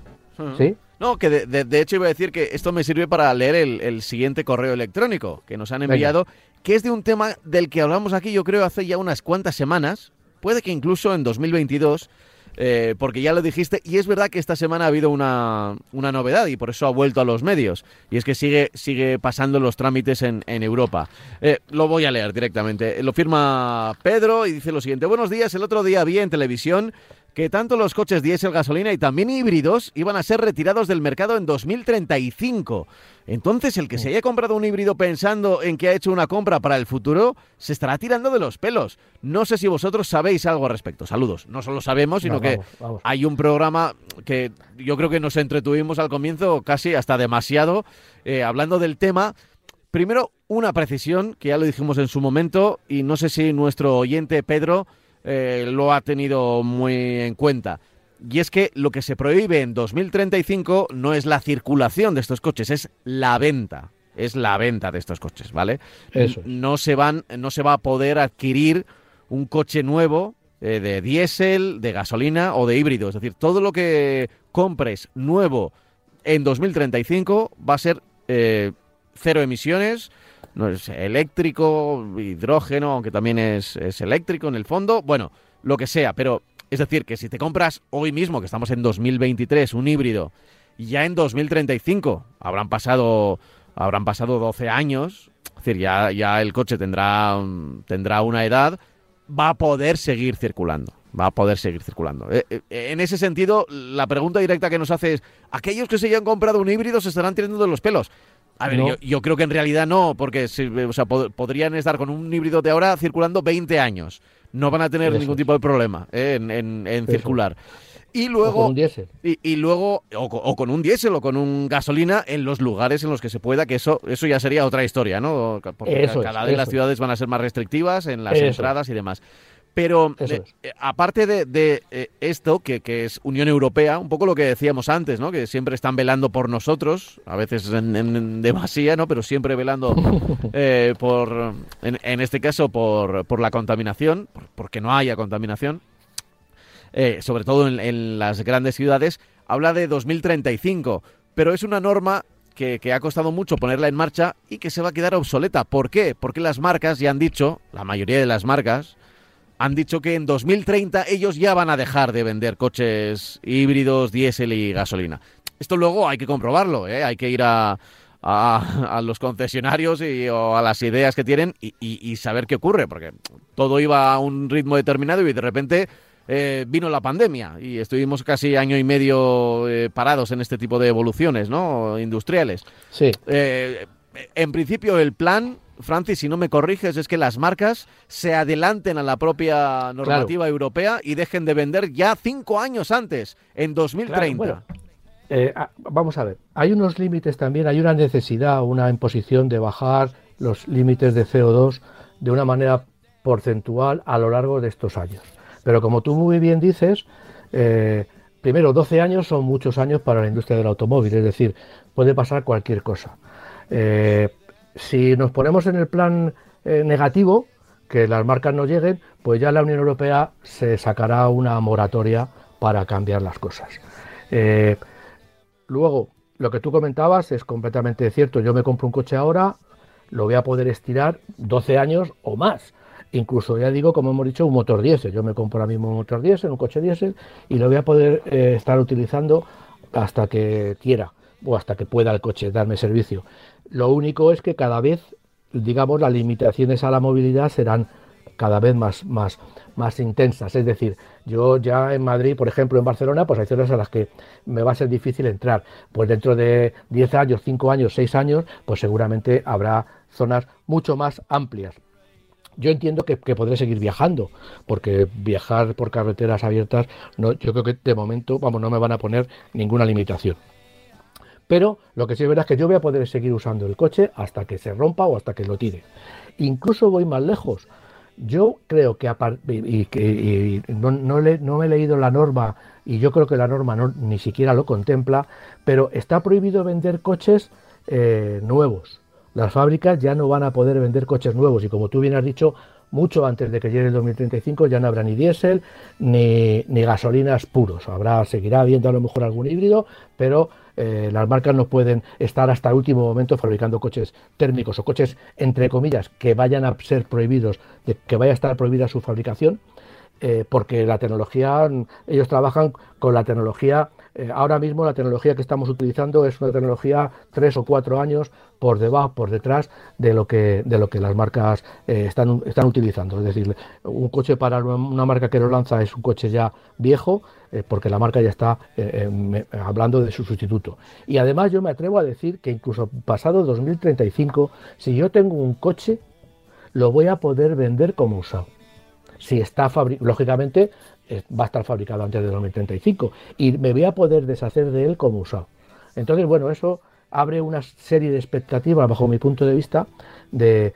¿sí? No, que de, hecho iba a decir que esto me sirve para leer el, siguiente correo electrónico que nos han enviado, que es de un tema del que hablamos aquí yo creo hace ya unas cuantas semanas, puede que incluso en 2022, eh, porque ya lo dijiste, y es verdad que esta semana ha habido una, novedad y por eso ha vuelto a los medios, y es que sigue, sigue pasando los trámites en, Europa. Eh, lo voy a leer directamente. Lo firma Pedro y dice lo siguiente, buenos días, el otro día vi en televisión que tanto los coches diésel, gasolina y también híbridos iban a ser retirados del mercado en 2035. Entonces, el que se haya comprado un híbrido pensando en que ha hecho una compra para el futuro, se estará tirando de los pelos. No sé si vosotros sabéis algo al respecto. Saludos. No solo sabemos, sino que hay un programa que yo creo que nos entretuvimos al comienzo casi hasta demasiado eh, hablando del tema. Primero, una precisión, que ya lo dijimos en su momento, y no sé si nuestro oyente Pedro eh, lo ha tenido muy en cuenta. Y es que lo que se prohíbe en 2035 no es la circulación de estos coches, es la venta. Es la venta de estos coches, ¿vale? No se van, no se va a poder adquirir un coche nuevo eh, de diésel, de gasolina o de híbrido. Es decir, todo lo que compres nuevo en 2035 va a ser eh, cero emisiones, no es eléctrico, hidrógeno, aunque también es, eléctrico en el fondo, bueno, lo que sea, pero es decir, que si te compras hoy mismo, que estamos en 2023, un híbrido, ya en 2035 habrán pasado, habrán pasado 12 años, es decir, ya, ya el coche tendrá, tendrá una edad, va a poder seguir circulando. Va a poder seguir circulando. Eh, eh, en ese sentido, la pregunta directa que nos hace es: ¿aquellos que se hayan comprado un híbrido se estarán tirando de los pelos? A ver, yo, creo que en realidad no, porque o sea, podrían estar con un híbrido de ahora circulando 20 años. No van a tener ningún tipo de problema eh, en, circular. Y luego, o con un diésel. Y, luego, o, con un diésel o con un gasolina en los lugares en los que se pueda, que eso, eso ya sería otra historia, ¿no? Porque cada vez las ciudades van a ser más restrictivas en las entradas y demás. Pero eh, eh, aparte de, eh, esto, que, es Unión Europea, un poco lo que decíamos antes, ¿no? Que siempre están velando por nosotros, a veces en, demasía, ¿no? Pero siempre velando por, en, este caso, por, por la contaminación, porque no haya contaminación, sobre todo en, las grandes ciudades, habla de 2035, pero es una norma que, que, ha costado mucho ponerla en marcha y que se va a quedar obsoleta. ¿Por qué? Porque las marcas ya han dicho, la mayoría de las marcas, han dicho que en 2030 ellos ya van a dejar de vender coches híbridos, diésel y gasolina. Esto luego hay que comprobarlo, ¿eh? hay que ir a, los concesionarios y, o a las ideas que tienen y, saber qué ocurre, porque todo iba a un ritmo determinado y de repente eh, vino la pandemia y estuvimos casi año y medio eh, parados en este tipo de evoluciones ¿no? industriales. Sí. en principio el plan Francis, si no me corriges, es que las marcas se adelanten a la propia normativa europea y dejen de vender ya cinco años antes, en 2030. Eh, ah, vamos a ver, hay unos límites también, hay una necesidad, una imposición de bajar los límites de CO2 de una manera porcentual a lo largo de estos años. Pero como tú muy bien dices, eh, primero, 12 años son muchos años para la industria del automóvil, es decir, puede pasar cualquier cosa. Eh, si nos ponemos en el plan eh, negativo, que las marcas no lleguen, pues ya la Unión Europea se sacará una moratoria para cambiar las cosas. Eh, luego, lo que tú comentabas es completamente cierto. Yo me compro un coche ahora, lo voy a poder estirar 12 años o más. Incluso, ya digo, como hemos dicho, un motor diésel. Yo me compro ahora mismo un motor diésel, un coche diésel, y lo voy a poder eh, estar utilizando hasta que quiera o hasta que pueda el coche darme servicio. Lo único es que cada vez, digamos, las limitaciones a la movilidad serán cada vez más, más, más intensas. Es decir, yo ya en Madrid, por ejemplo, en Barcelona, pues hay zonas a las que me va a ser difícil entrar. Pues dentro de 10 años, 5 años, 6 años, pues seguramente habrá zonas mucho más amplias. Yo entiendo que, podré seguir viajando, porque viajar por carreteras abiertas, no, yo creo que de momento, vamos, no me van a poner ninguna limitación. Pero lo que sí es verdad es que yo voy a poder seguir usando el coche hasta que se rompa o hasta que lo tire. Incluso voy más lejos. Yo creo que, y, no, me he leído la norma y yo creo que la norma ni siquiera lo contempla, pero está prohibido vender coches eh, nuevos. Las fábricas ya no van a poder vender coches nuevos y como tú bien has dicho, mucho antes de que llegue el 2035 ya no habrá ni diésel ni, ni gasolinas puros. Habrá, seguirá habiendo a lo mejor algún híbrido, pero eh, las marcas no pueden estar hasta el último momento fabricando coches térmicos o coches, entre comillas, que vayan a ser prohibidos, que vaya a estar prohibida su fabricación, eh, porque la tecnología, ellos trabajan con la tecnología eh, ahora mismo la tecnología que estamos utilizando es una tecnología tres o cuatro años por debajo, por detrás de lo que, de lo que las marcas están, están utilizando. Es decir, un coche para una marca que lo lanza es un coche ya viejo, eh, porque la marca ya está hablando de su sustituto. Y además yo me atrevo a decir que incluso pasado 2035, si yo tengo un coche, lo voy a poder vender como usado si está lógicamente va a estar fabricado antes de 2035 y me voy a poder deshacer de él como usado. Entonces, bueno, eso abre una serie de expectativas, bajo mi punto de vista, de,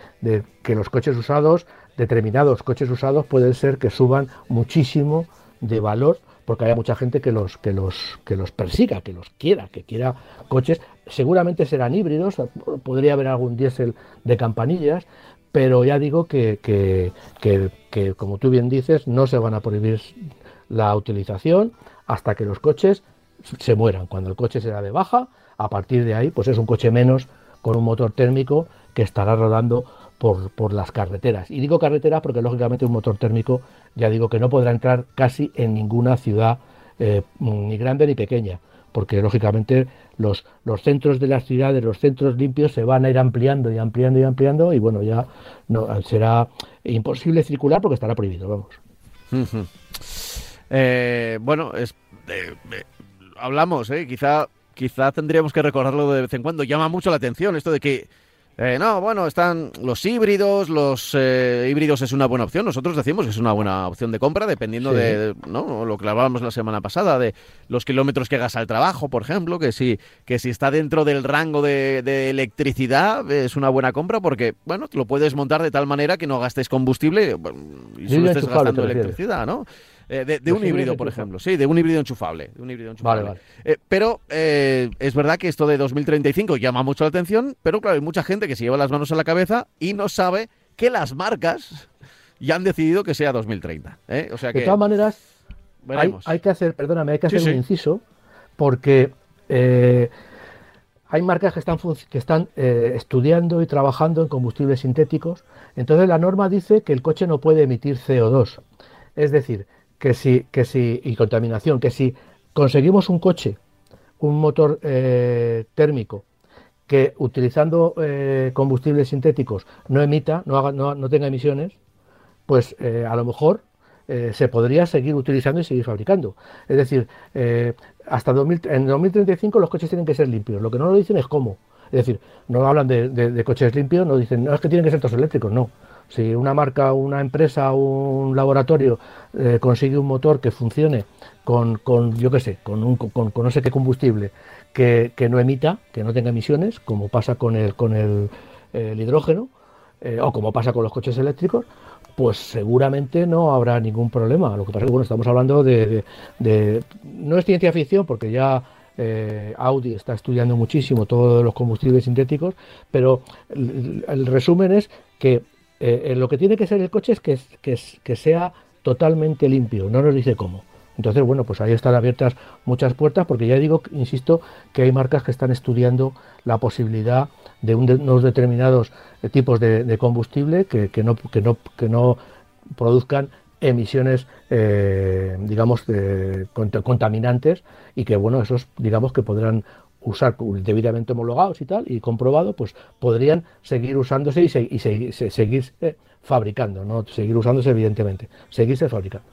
que los coches usados, determinados coches usados, pueden ser que suban muchísimo de valor porque haya mucha gente que los que los que los persiga, que los quiera, que quiera coches. Seguramente serán híbridos, podría haber algún diésel de campanillas, pero ya digo que, que, como tú bien dices, no se van a prohibir la utilización hasta que los coches se mueran. Cuando el coche será de baja, a partir de ahí, pues es un coche menos con un motor térmico que estará rodando por, por, las carreteras. Y digo carreteras porque lógicamente un motor térmico, ya digo que no podrá entrar casi en ninguna ciudad, eh, ni grande ni pequeña porque lógicamente los, los centros de las ciudades, los centros limpios se van a ir ampliando y ampliando y ampliando y bueno, ya no será imposible circular porque estará prohibido, vamos. Eh, bueno, es, eh, eh, hablamos, quizá, quizá tendríamos que recordarlo de vez en cuando. Llama mucho la atención esto de que eh, no, bueno, están los híbridos, los eh, híbridos es una buena opción. Nosotros decimos que es una buena opción de compra, dependiendo de ¿no? lo que hablábamos la semana pasada, de los kilómetros que hagas al trabajo, por ejemplo, que si, que si está dentro del rango de, de electricidad es una buena compra porque, bueno, lo puedes montar de tal manera que no gastes combustible y solo estés gastando electricidad, ¿no? Eh, de, un híbrido, por ejemplo. Sí, de un híbrido enchufable. De un híbrido enchufable. Vale, vale. Eh, pero eh, es verdad que esto de 2035 llama mucho la atención, pero claro, hay mucha gente que se lleva las manos a la cabeza y no sabe que las marcas ya han decidido que sea 2030. O sea que, de todas maneras, hay, que hacer, perdóname, hay que hacer un inciso, porque hay marcas que están, que están estudiando y trabajando en combustibles sintéticos. Entonces la norma dice que el coche no puede emitir CO2. Es decir, que si, que si, y contaminación, que si conseguimos un coche, un motor eh, térmico, que utilizando eh, combustibles sintéticos no emita, no, haga, no, tenga emisiones, pues eh, a lo mejor se podría seguir utilizando y seguir fabricando. Es decir, hasta 2000, en 2035 los coches tienen que ser limpios. Lo que no lo dicen es cómo. Es decir, no hablan de, de coches limpios, no dicen, no es que tienen que ser todos eléctricos, no. Si una marca, una empresa, un laboratorio eh, consigue un motor que funcione con, con yo qué sé, con, un, con, no sé qué combustible que, no emita, que no tenga emisiones, como pasa con el, con el, hidrógeno, eh, o como pasa con los coches eléctricos, pues seguramente no habrá ningún problema. Lo que pasa es que bueno, estamos hablando de, no es ciencia ficción, porque ya eh, Audi está estudiando muchísimo todos los combustibles sintéticos, pero el resumen es que eh, eh, lo que tiene que ser el coche es que, que, sea totalmente limpio, no nos dice cómo. Entonces, bueno, pues ahí están abiertas muchas puertas, porque ya digo, insisto, que hay marcas que están estudiando la posibilidad de, unos determinados eh, tipos de, combustible que, no, que, no, que no produzcan emisiones, digamos, contaminantes y que, bueno, esos, digamos, que podrán usar debidamente homologados y tal, y comprobado, pues podrían seguir usándose y, seguirse fabricando, no seguir usándose evidentemente, seguirse fabricando.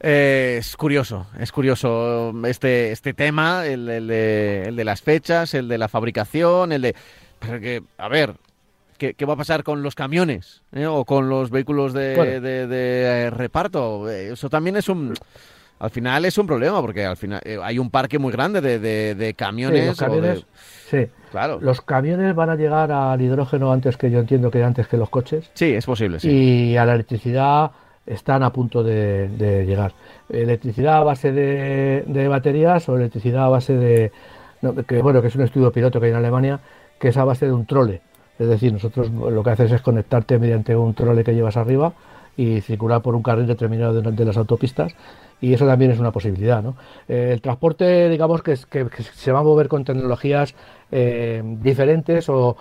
es curioso, es curioso este, este tema, el, de, las fechas, el de la fabricación, el de... que, a ver, ¿qué, va a pasar con los camiones eh? o con los vehículos de, de reparto? Eso también es un al final es un problema porque al final eh, hay un parque muy grande de, camiones. Sí, claro. Los camiones van a llegar al hidrógeno antes que yo entiendo que antes que los coches. Sí, es posible. Sí. Y a la electricidad están a punto de, llegar. Electricidad a base de, baterías o electricidad a base de, que bueno que es un estudio piloto que hay en Alemania que es a base de un trole Es decir, nosotros lo que haces es conectarte mediante un trole que llevas arriba y circular por un carril determinado de, las autopistas y eso también es una posibilidad. ¿no? Eh, el transporte, digamos que, que, se va a mover con tecnologías eh, diferentes o,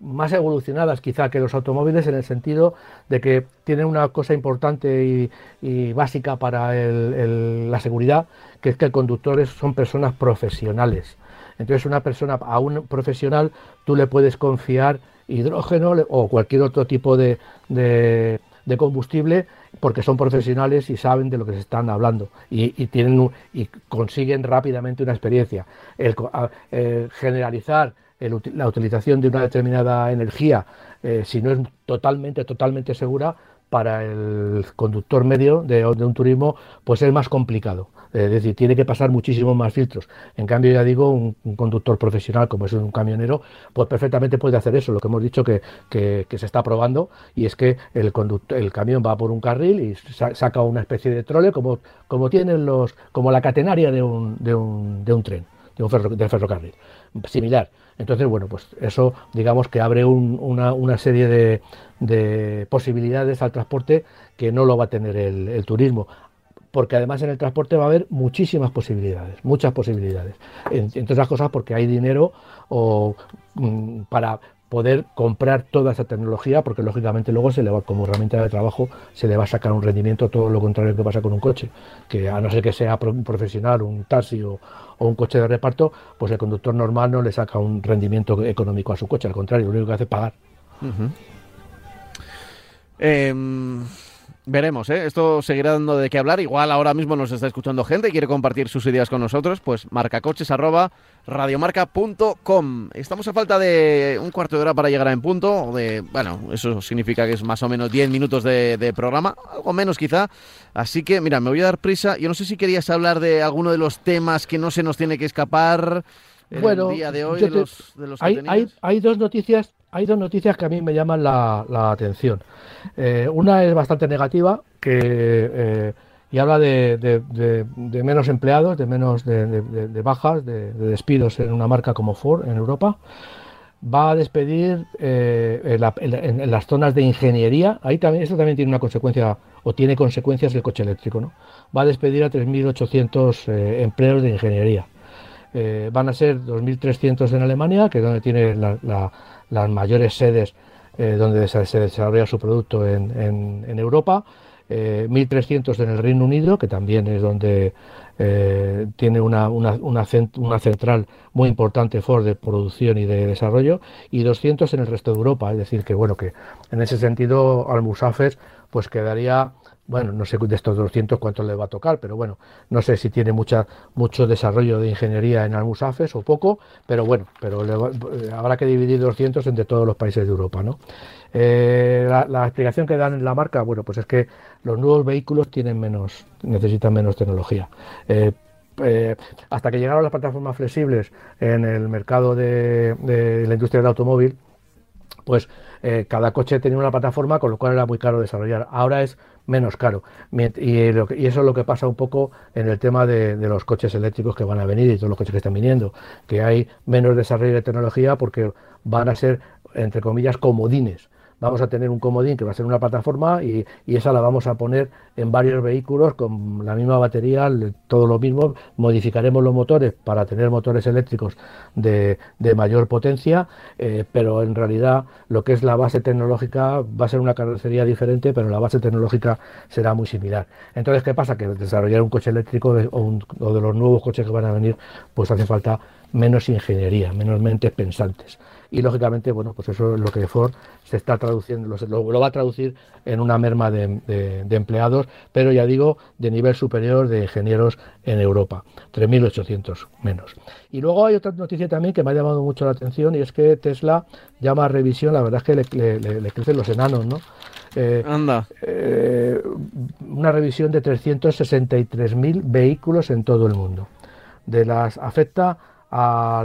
más evolucionadas quizá que los automóviles en el sentido de que tienen una cosa importante y, básica para la seguridad, que es que conductores son personas profesionales. Entonces una persona, a un profesional, tú le puedes confiar hidrógeno o cualquier otro tipo de, combustible porque son profesionales y saben de lo que se están hablando y, tienen y consiguen rápidamente una experiencia. El, generalizar la utilización de una determinada energía, eh, si no es totalmente, totalmente segura, para el conductor medio de, un turismo, pues es más complicado. Es decir, tiene que pasar muchísimos más filtros. En cambio, ya digo, un, conductor profesional como es un camionero, pues perfectamente puede hacer eso. Lo que hemos dicho que, que, se está probando y es que el, el camión va por un carril y saca una especie de trole como, como tienen los, como la catenaria de un, de un, de un tren, de un ferrocarril. Similar. Entonces, bueno, pues eso digamos que abre una, una, serie de, de, posibilidades al transporte que no lo va a tener el, turismo. Porque además en el transporte va a haber muchísimas posibilidades, muchas posibilidades. Entre otras cosas porque hay dinero o, mm, para poder comprar toda esa tecnología, porque lógicamente luego se le va, como herramienta de trabajo, se le va a sacar un rendimiento, todo lo contrario que pasa con un coche, que a no ser que sea un profesional, un taxi o, un coche de reparto, pues el conductor normal no le saca un rendimiento económico a su coche, al contrario, lo único que hace es pagar. Veremos, ¿eh? esto seguirá dando de qué hablar. Igual ahora mismo nos está escuchando gente y quiere compartir sus ideas con nosotros, pues marcacoches arroba radiomarca.com. Estamos a falta de un cuarto de hora para llegar a en punto, de, bueno, eso significa que es más o menos 10 minutos de, programa, algo menos quizá. Así que, mira, me voy a dar prisa. Yo no sé si querías hablar de alguno de los temas que no se nos tiene que escapar bueno, el día de hoy, de los, hay, hay, hay dos noticias hay dos noticias que a mí me llaman la, atención. Eh, una es bastante negativa que, eh, y habla de, menos empleados, de menos de, bajas, de, despidos en una marca como Ford en Europa. Va a despedir eh, en, las zonas de ingeniería. Ahí también, esto también tiene una consecuencia, o tiene consecuencias el coche eléctrico. ¿no? Va a despedir a 3.800 empleos de ingeniería. Van a ser 2.300 en Alemania, que es donde tiene la las mayores sedes eh, donde se, desarrolla su producto en, Europa, 1.300 eh, en el Reino Unido, que también es donde eh, tiene una, una, central muy importante Ford de producción y de desarrollo, y 200 en el resto de Europa. Es decir, que bueno, que en ese sentido Almusafes pues quedaría bueno, no sé de estos 200 cuánto le va a tocar, pero bueno, no sé si tiene mucha, mucho desarrollo de ingeniería en Almusafes o poco, pero bueno, pero eh, habrá que dividir 200 entre todos los países de Europa, ¿no? Eh, la, explicación que dan en la marca, bueno, pues es que los nuevos vehículos tienen menos, necesitan menos tecnología. Eh, hasta que llegaron las plataformas flexibles en el mercado de, de la industria del automóvil, pues cada coche tenía una plataforma, con lo cual era muy caro desarrollar. Ahora es menos caro. Y, eso es lo que pasa un poco en el tema de, los coches eléctricos que van a venir y todos los coches que están viniendo, que hay menos desarrollo de tecnología porque van a ser, entre comillas, comodines vamos a tener un comodín que va a ser una plataforma y, esa la vamos a poner en varios vehículos con la misma batería, todo lo mismo, modificaremos los motores para tener motores eléctricos de, mayor potencia, eh, pero en realidad lo que es la base tecnológica va a ser una carrocería diferente, pero la base tecnológica será muy similar. Entonces, ¿qué pasa? Que desarrollar un coche eléctrico o, o de los nuevos coches que van a venir, pues hace falta menos ingeniería, menos mentes pensantes y lógicamente, bueno, pues eso es lo que Ford se está traduciendo, lo, va a traducir en una merma de, empleados, pero ya digo, de nivel superior de ingenieros en Europa, 3.800 menos. Y luego hay otra noticia también que me ha llamado mucho la atención y es que Tesla llama a revisión, la verdad es que le, crecen los enanos, ¿no? Eh, Anda. Eh, una revisión de 363.000 vehículos en todo el mundo. De las afecta a,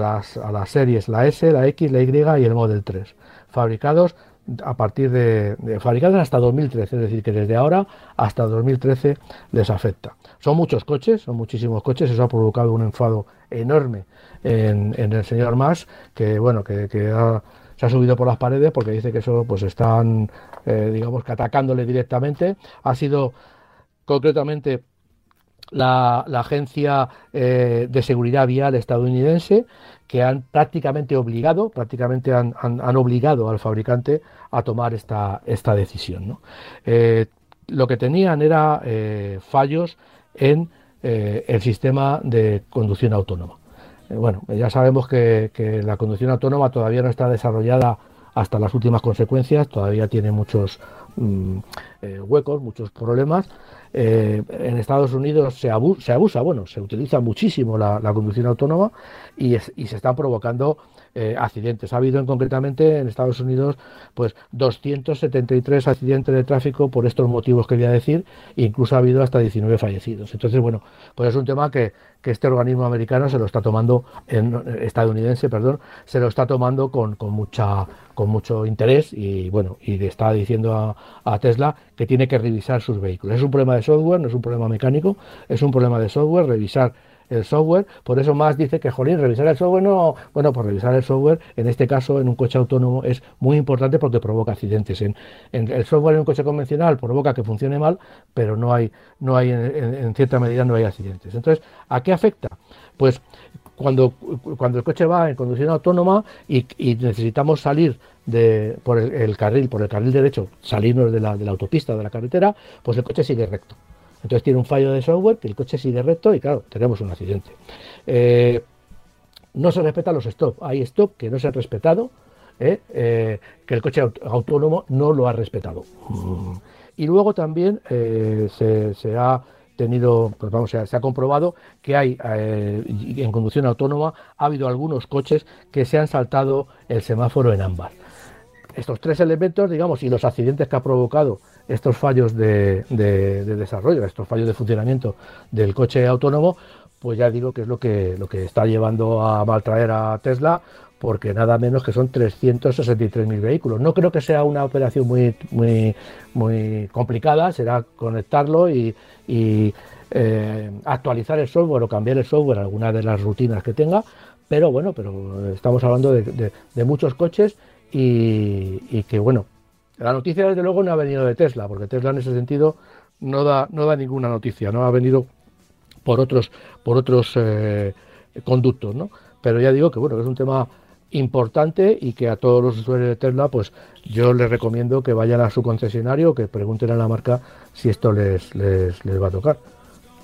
las, a las series, la S, la X, la Y y el Model 3, fabricados a partir de fabricados hasta 2013, es decir, que desde ahora hasta 2013 les afecta. Son muchos coches, son muchísimos coches, eso ha provocado un enfado enorme en, el señor Mas, que bueno, que, se ha subido por las paredes porque dice que eso pues están, eh, digamos que atacándole directamente. Ha sido concretamente la, agencia eh, de seguridad vial estadounidense que han prácticamente obligado, prácticamente han, obligado al fabricante a tomar esta, esta decisión. Eh, lo que tenían era fallos en el sistema de conducción autónoma. Eh, bueno, ya sabemos que, la conducción autónoma todavía no está desarrollada hasta las últimas consecuencias, todavía tiene muchos mm, eh, huecos, muchos problemas. Eh, en Estados Unidos se, abusa, bueno, se utiliza muchísimo la, conducción autónoma y, se están provocando accidentes. Ha habido en, concretamente en Estados Unidos pues 273 accidentes de tráfico por estos motivos que voy a decir, e incluso ha habido hasta 19 fallecidos. Entonces, bueno, pues es un tema que, que este organismo americano se lo está tomando, en, estadounidense, perdón, se lo está tomando con, con, mucha, con mucho interés y bueno, y le está diciendo a, Tesla que tiene que revisar sus vehículos. Es un problema de software, no es un problema mecánico, es un problema de software, revisar el software, por eso más dice que, jolín, revisar el software no, bueno, pues revisar el software, en este caso en un coche autónomo es muy importante porque provoca accidentes. En, el software en un coche convencional provoca que funcione mal, pero no hay, no hay en, cierta medida no hay accidentes. Entonces, ¿a qué afecta? Pues cuando, cuando el coche va en conducción autónoma y, necesitamos salir de, por el, carril, por el carril derecho, salirnos de la, de la autopista, de la carretera, pues el coche sigue recto. Entonces tiene un fallo de software que el coche sigue recto y claro, tenemos un accidente. Eh, no se respetan los stop. Hay stop que no se han respetado, eh, eh, que el coche autónomo no lo ha respetado. Y luego también se, ha tenido, pues vamos, se ha comprobado que hay en conducción autónoma ha habido algunos coches que se han saltado el semáforo en ámbar. Estos tres elementos, digamos, y los accidentes que ha provocado estos fallos de, desarrollo, estos fallos de funcionamiento del coche autónomo, pues ya digo que es lo que, lo que está llevando a maltraer a Tesla, porque nada menos que son 363.000 vehículos. No creo que sea una operación muy, muy, muy complicada, será conectarlo y, eh, actualizar el software o cambiar el software, alguna de las rutinas que tenga, pero bueno, pero estamos hablando de, muchos coches y, que bueno, la noticia, desde luego, no ha venido de Tesla, porque Tesla en ese sentido no da, no da ninguna noticia, no ha venido por otros, por otros eh, conductos, ¿no? Pero ya digo que bueno, es un tema importante y que a todos los usuarios de Tesla, pues yo les recomiendo que vayan a su concesionario, que pregunten a la marca si esto les, les, les va a tocar.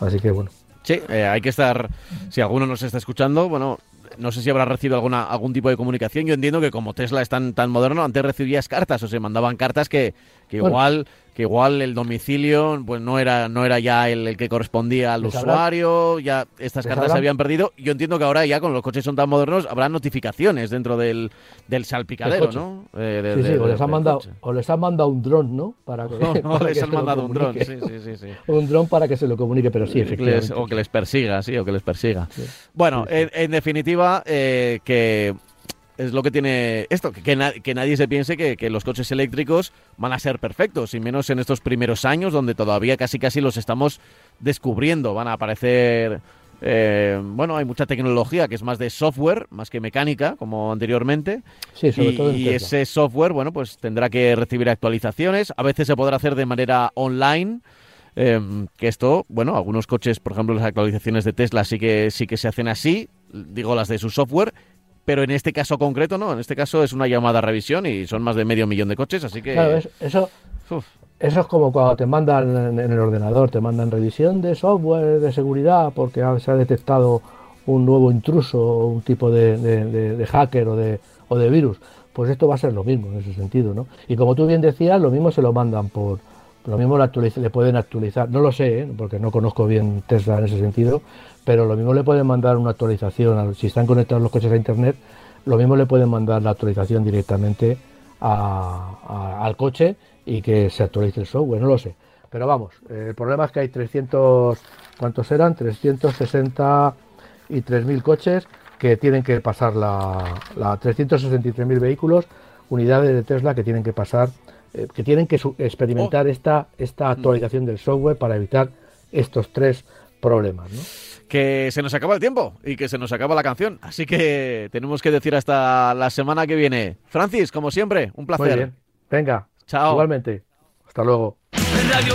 Así que bueno. Sí, eh, hay que estar, si alguno nos está escuchando, bueno, no sé si habrá recibido alguna, algún tipo de comunicación. Yo entiendo que como Tesla es tan, tan moderno, antes recibías cartas o se mandaban cartas que, que igual que igual el domicilio pues no era no era ya el, que correspondía al usuario, ya estas cartas se habían perdido. Yo entiendo que ahora ya con los coches son tan modernos habrá notificaciones dentro del, del salpicadero, ¿no? Eh, sí, sí, o, les han mandado, o les han mandado un dron, ¿no? Para que, no, les han mandado un dron, sí, sí, sí, Un dron para que se lo comunique, pero sí, efectivamente. o que les persiga, sí, o que les persiga. Bueno, en, definitiva, eh, que es lo que tiene esto, que, que, nadie se piense que, los coches eléctricos van a ser perfectos, y menos en estos primeros años donde todavía casi casi los estamos descubriendo. Van a aparecer, eh, bueno, hay mucha tecnología que es más de software, más que mecánica, como anteriormente. Sí, sobre y, todo y ese software, bueno, pues tendrá que recibir actualizaciones. A veces se podrá hacer de manera online. Eh, que esto, bueno, algunos coches, por ejemplo, las actualizaciones de Tesla sí que sí que se hacen así, digo las de su software, pero en este caso concreto no, en este caso es una llamada a revisión y son más de medio millón de coches, así que... Claro, eso, eso es como cuando te mandan en el ordenador, te mandan revisión de software de seguridad porque se ha detectado un nuevo intruso, un tipo de, hacker o de, o de virus. Pues esto va a ser lo mismo en ese sentido, ¿no? Y como tú bien decías, lo mismo se lo mandan por, lo mismo le pueden actualizar, no lo sé, ¿eh? porque no conozco bien Tesla en ese sentido, pero lo mismo le pueden mandar una actualización, si están conectados los coches a Internet, lo mismo le pueden mandar la actualización directamente al coche y que se actualice el software, no lo sé. Pero vamos, eh, el problema es que hay 300, ¿cuántos eran? 363.000 coches que tienen que pasar la, la 363.000 vehículos unidades de Tesla que tienen que pasar, eh, que tienen que experimentar oh. esta, esta actualización del software para evitar estos tres problemas. ¿no? que se nos acaba el tiempo y que se nos acaba la canción. Así que tenemos que decir hasta la semana que viene. Francis, como siempre, un placer. Venga. Chao. Igualmente. Hasta luego. Radio.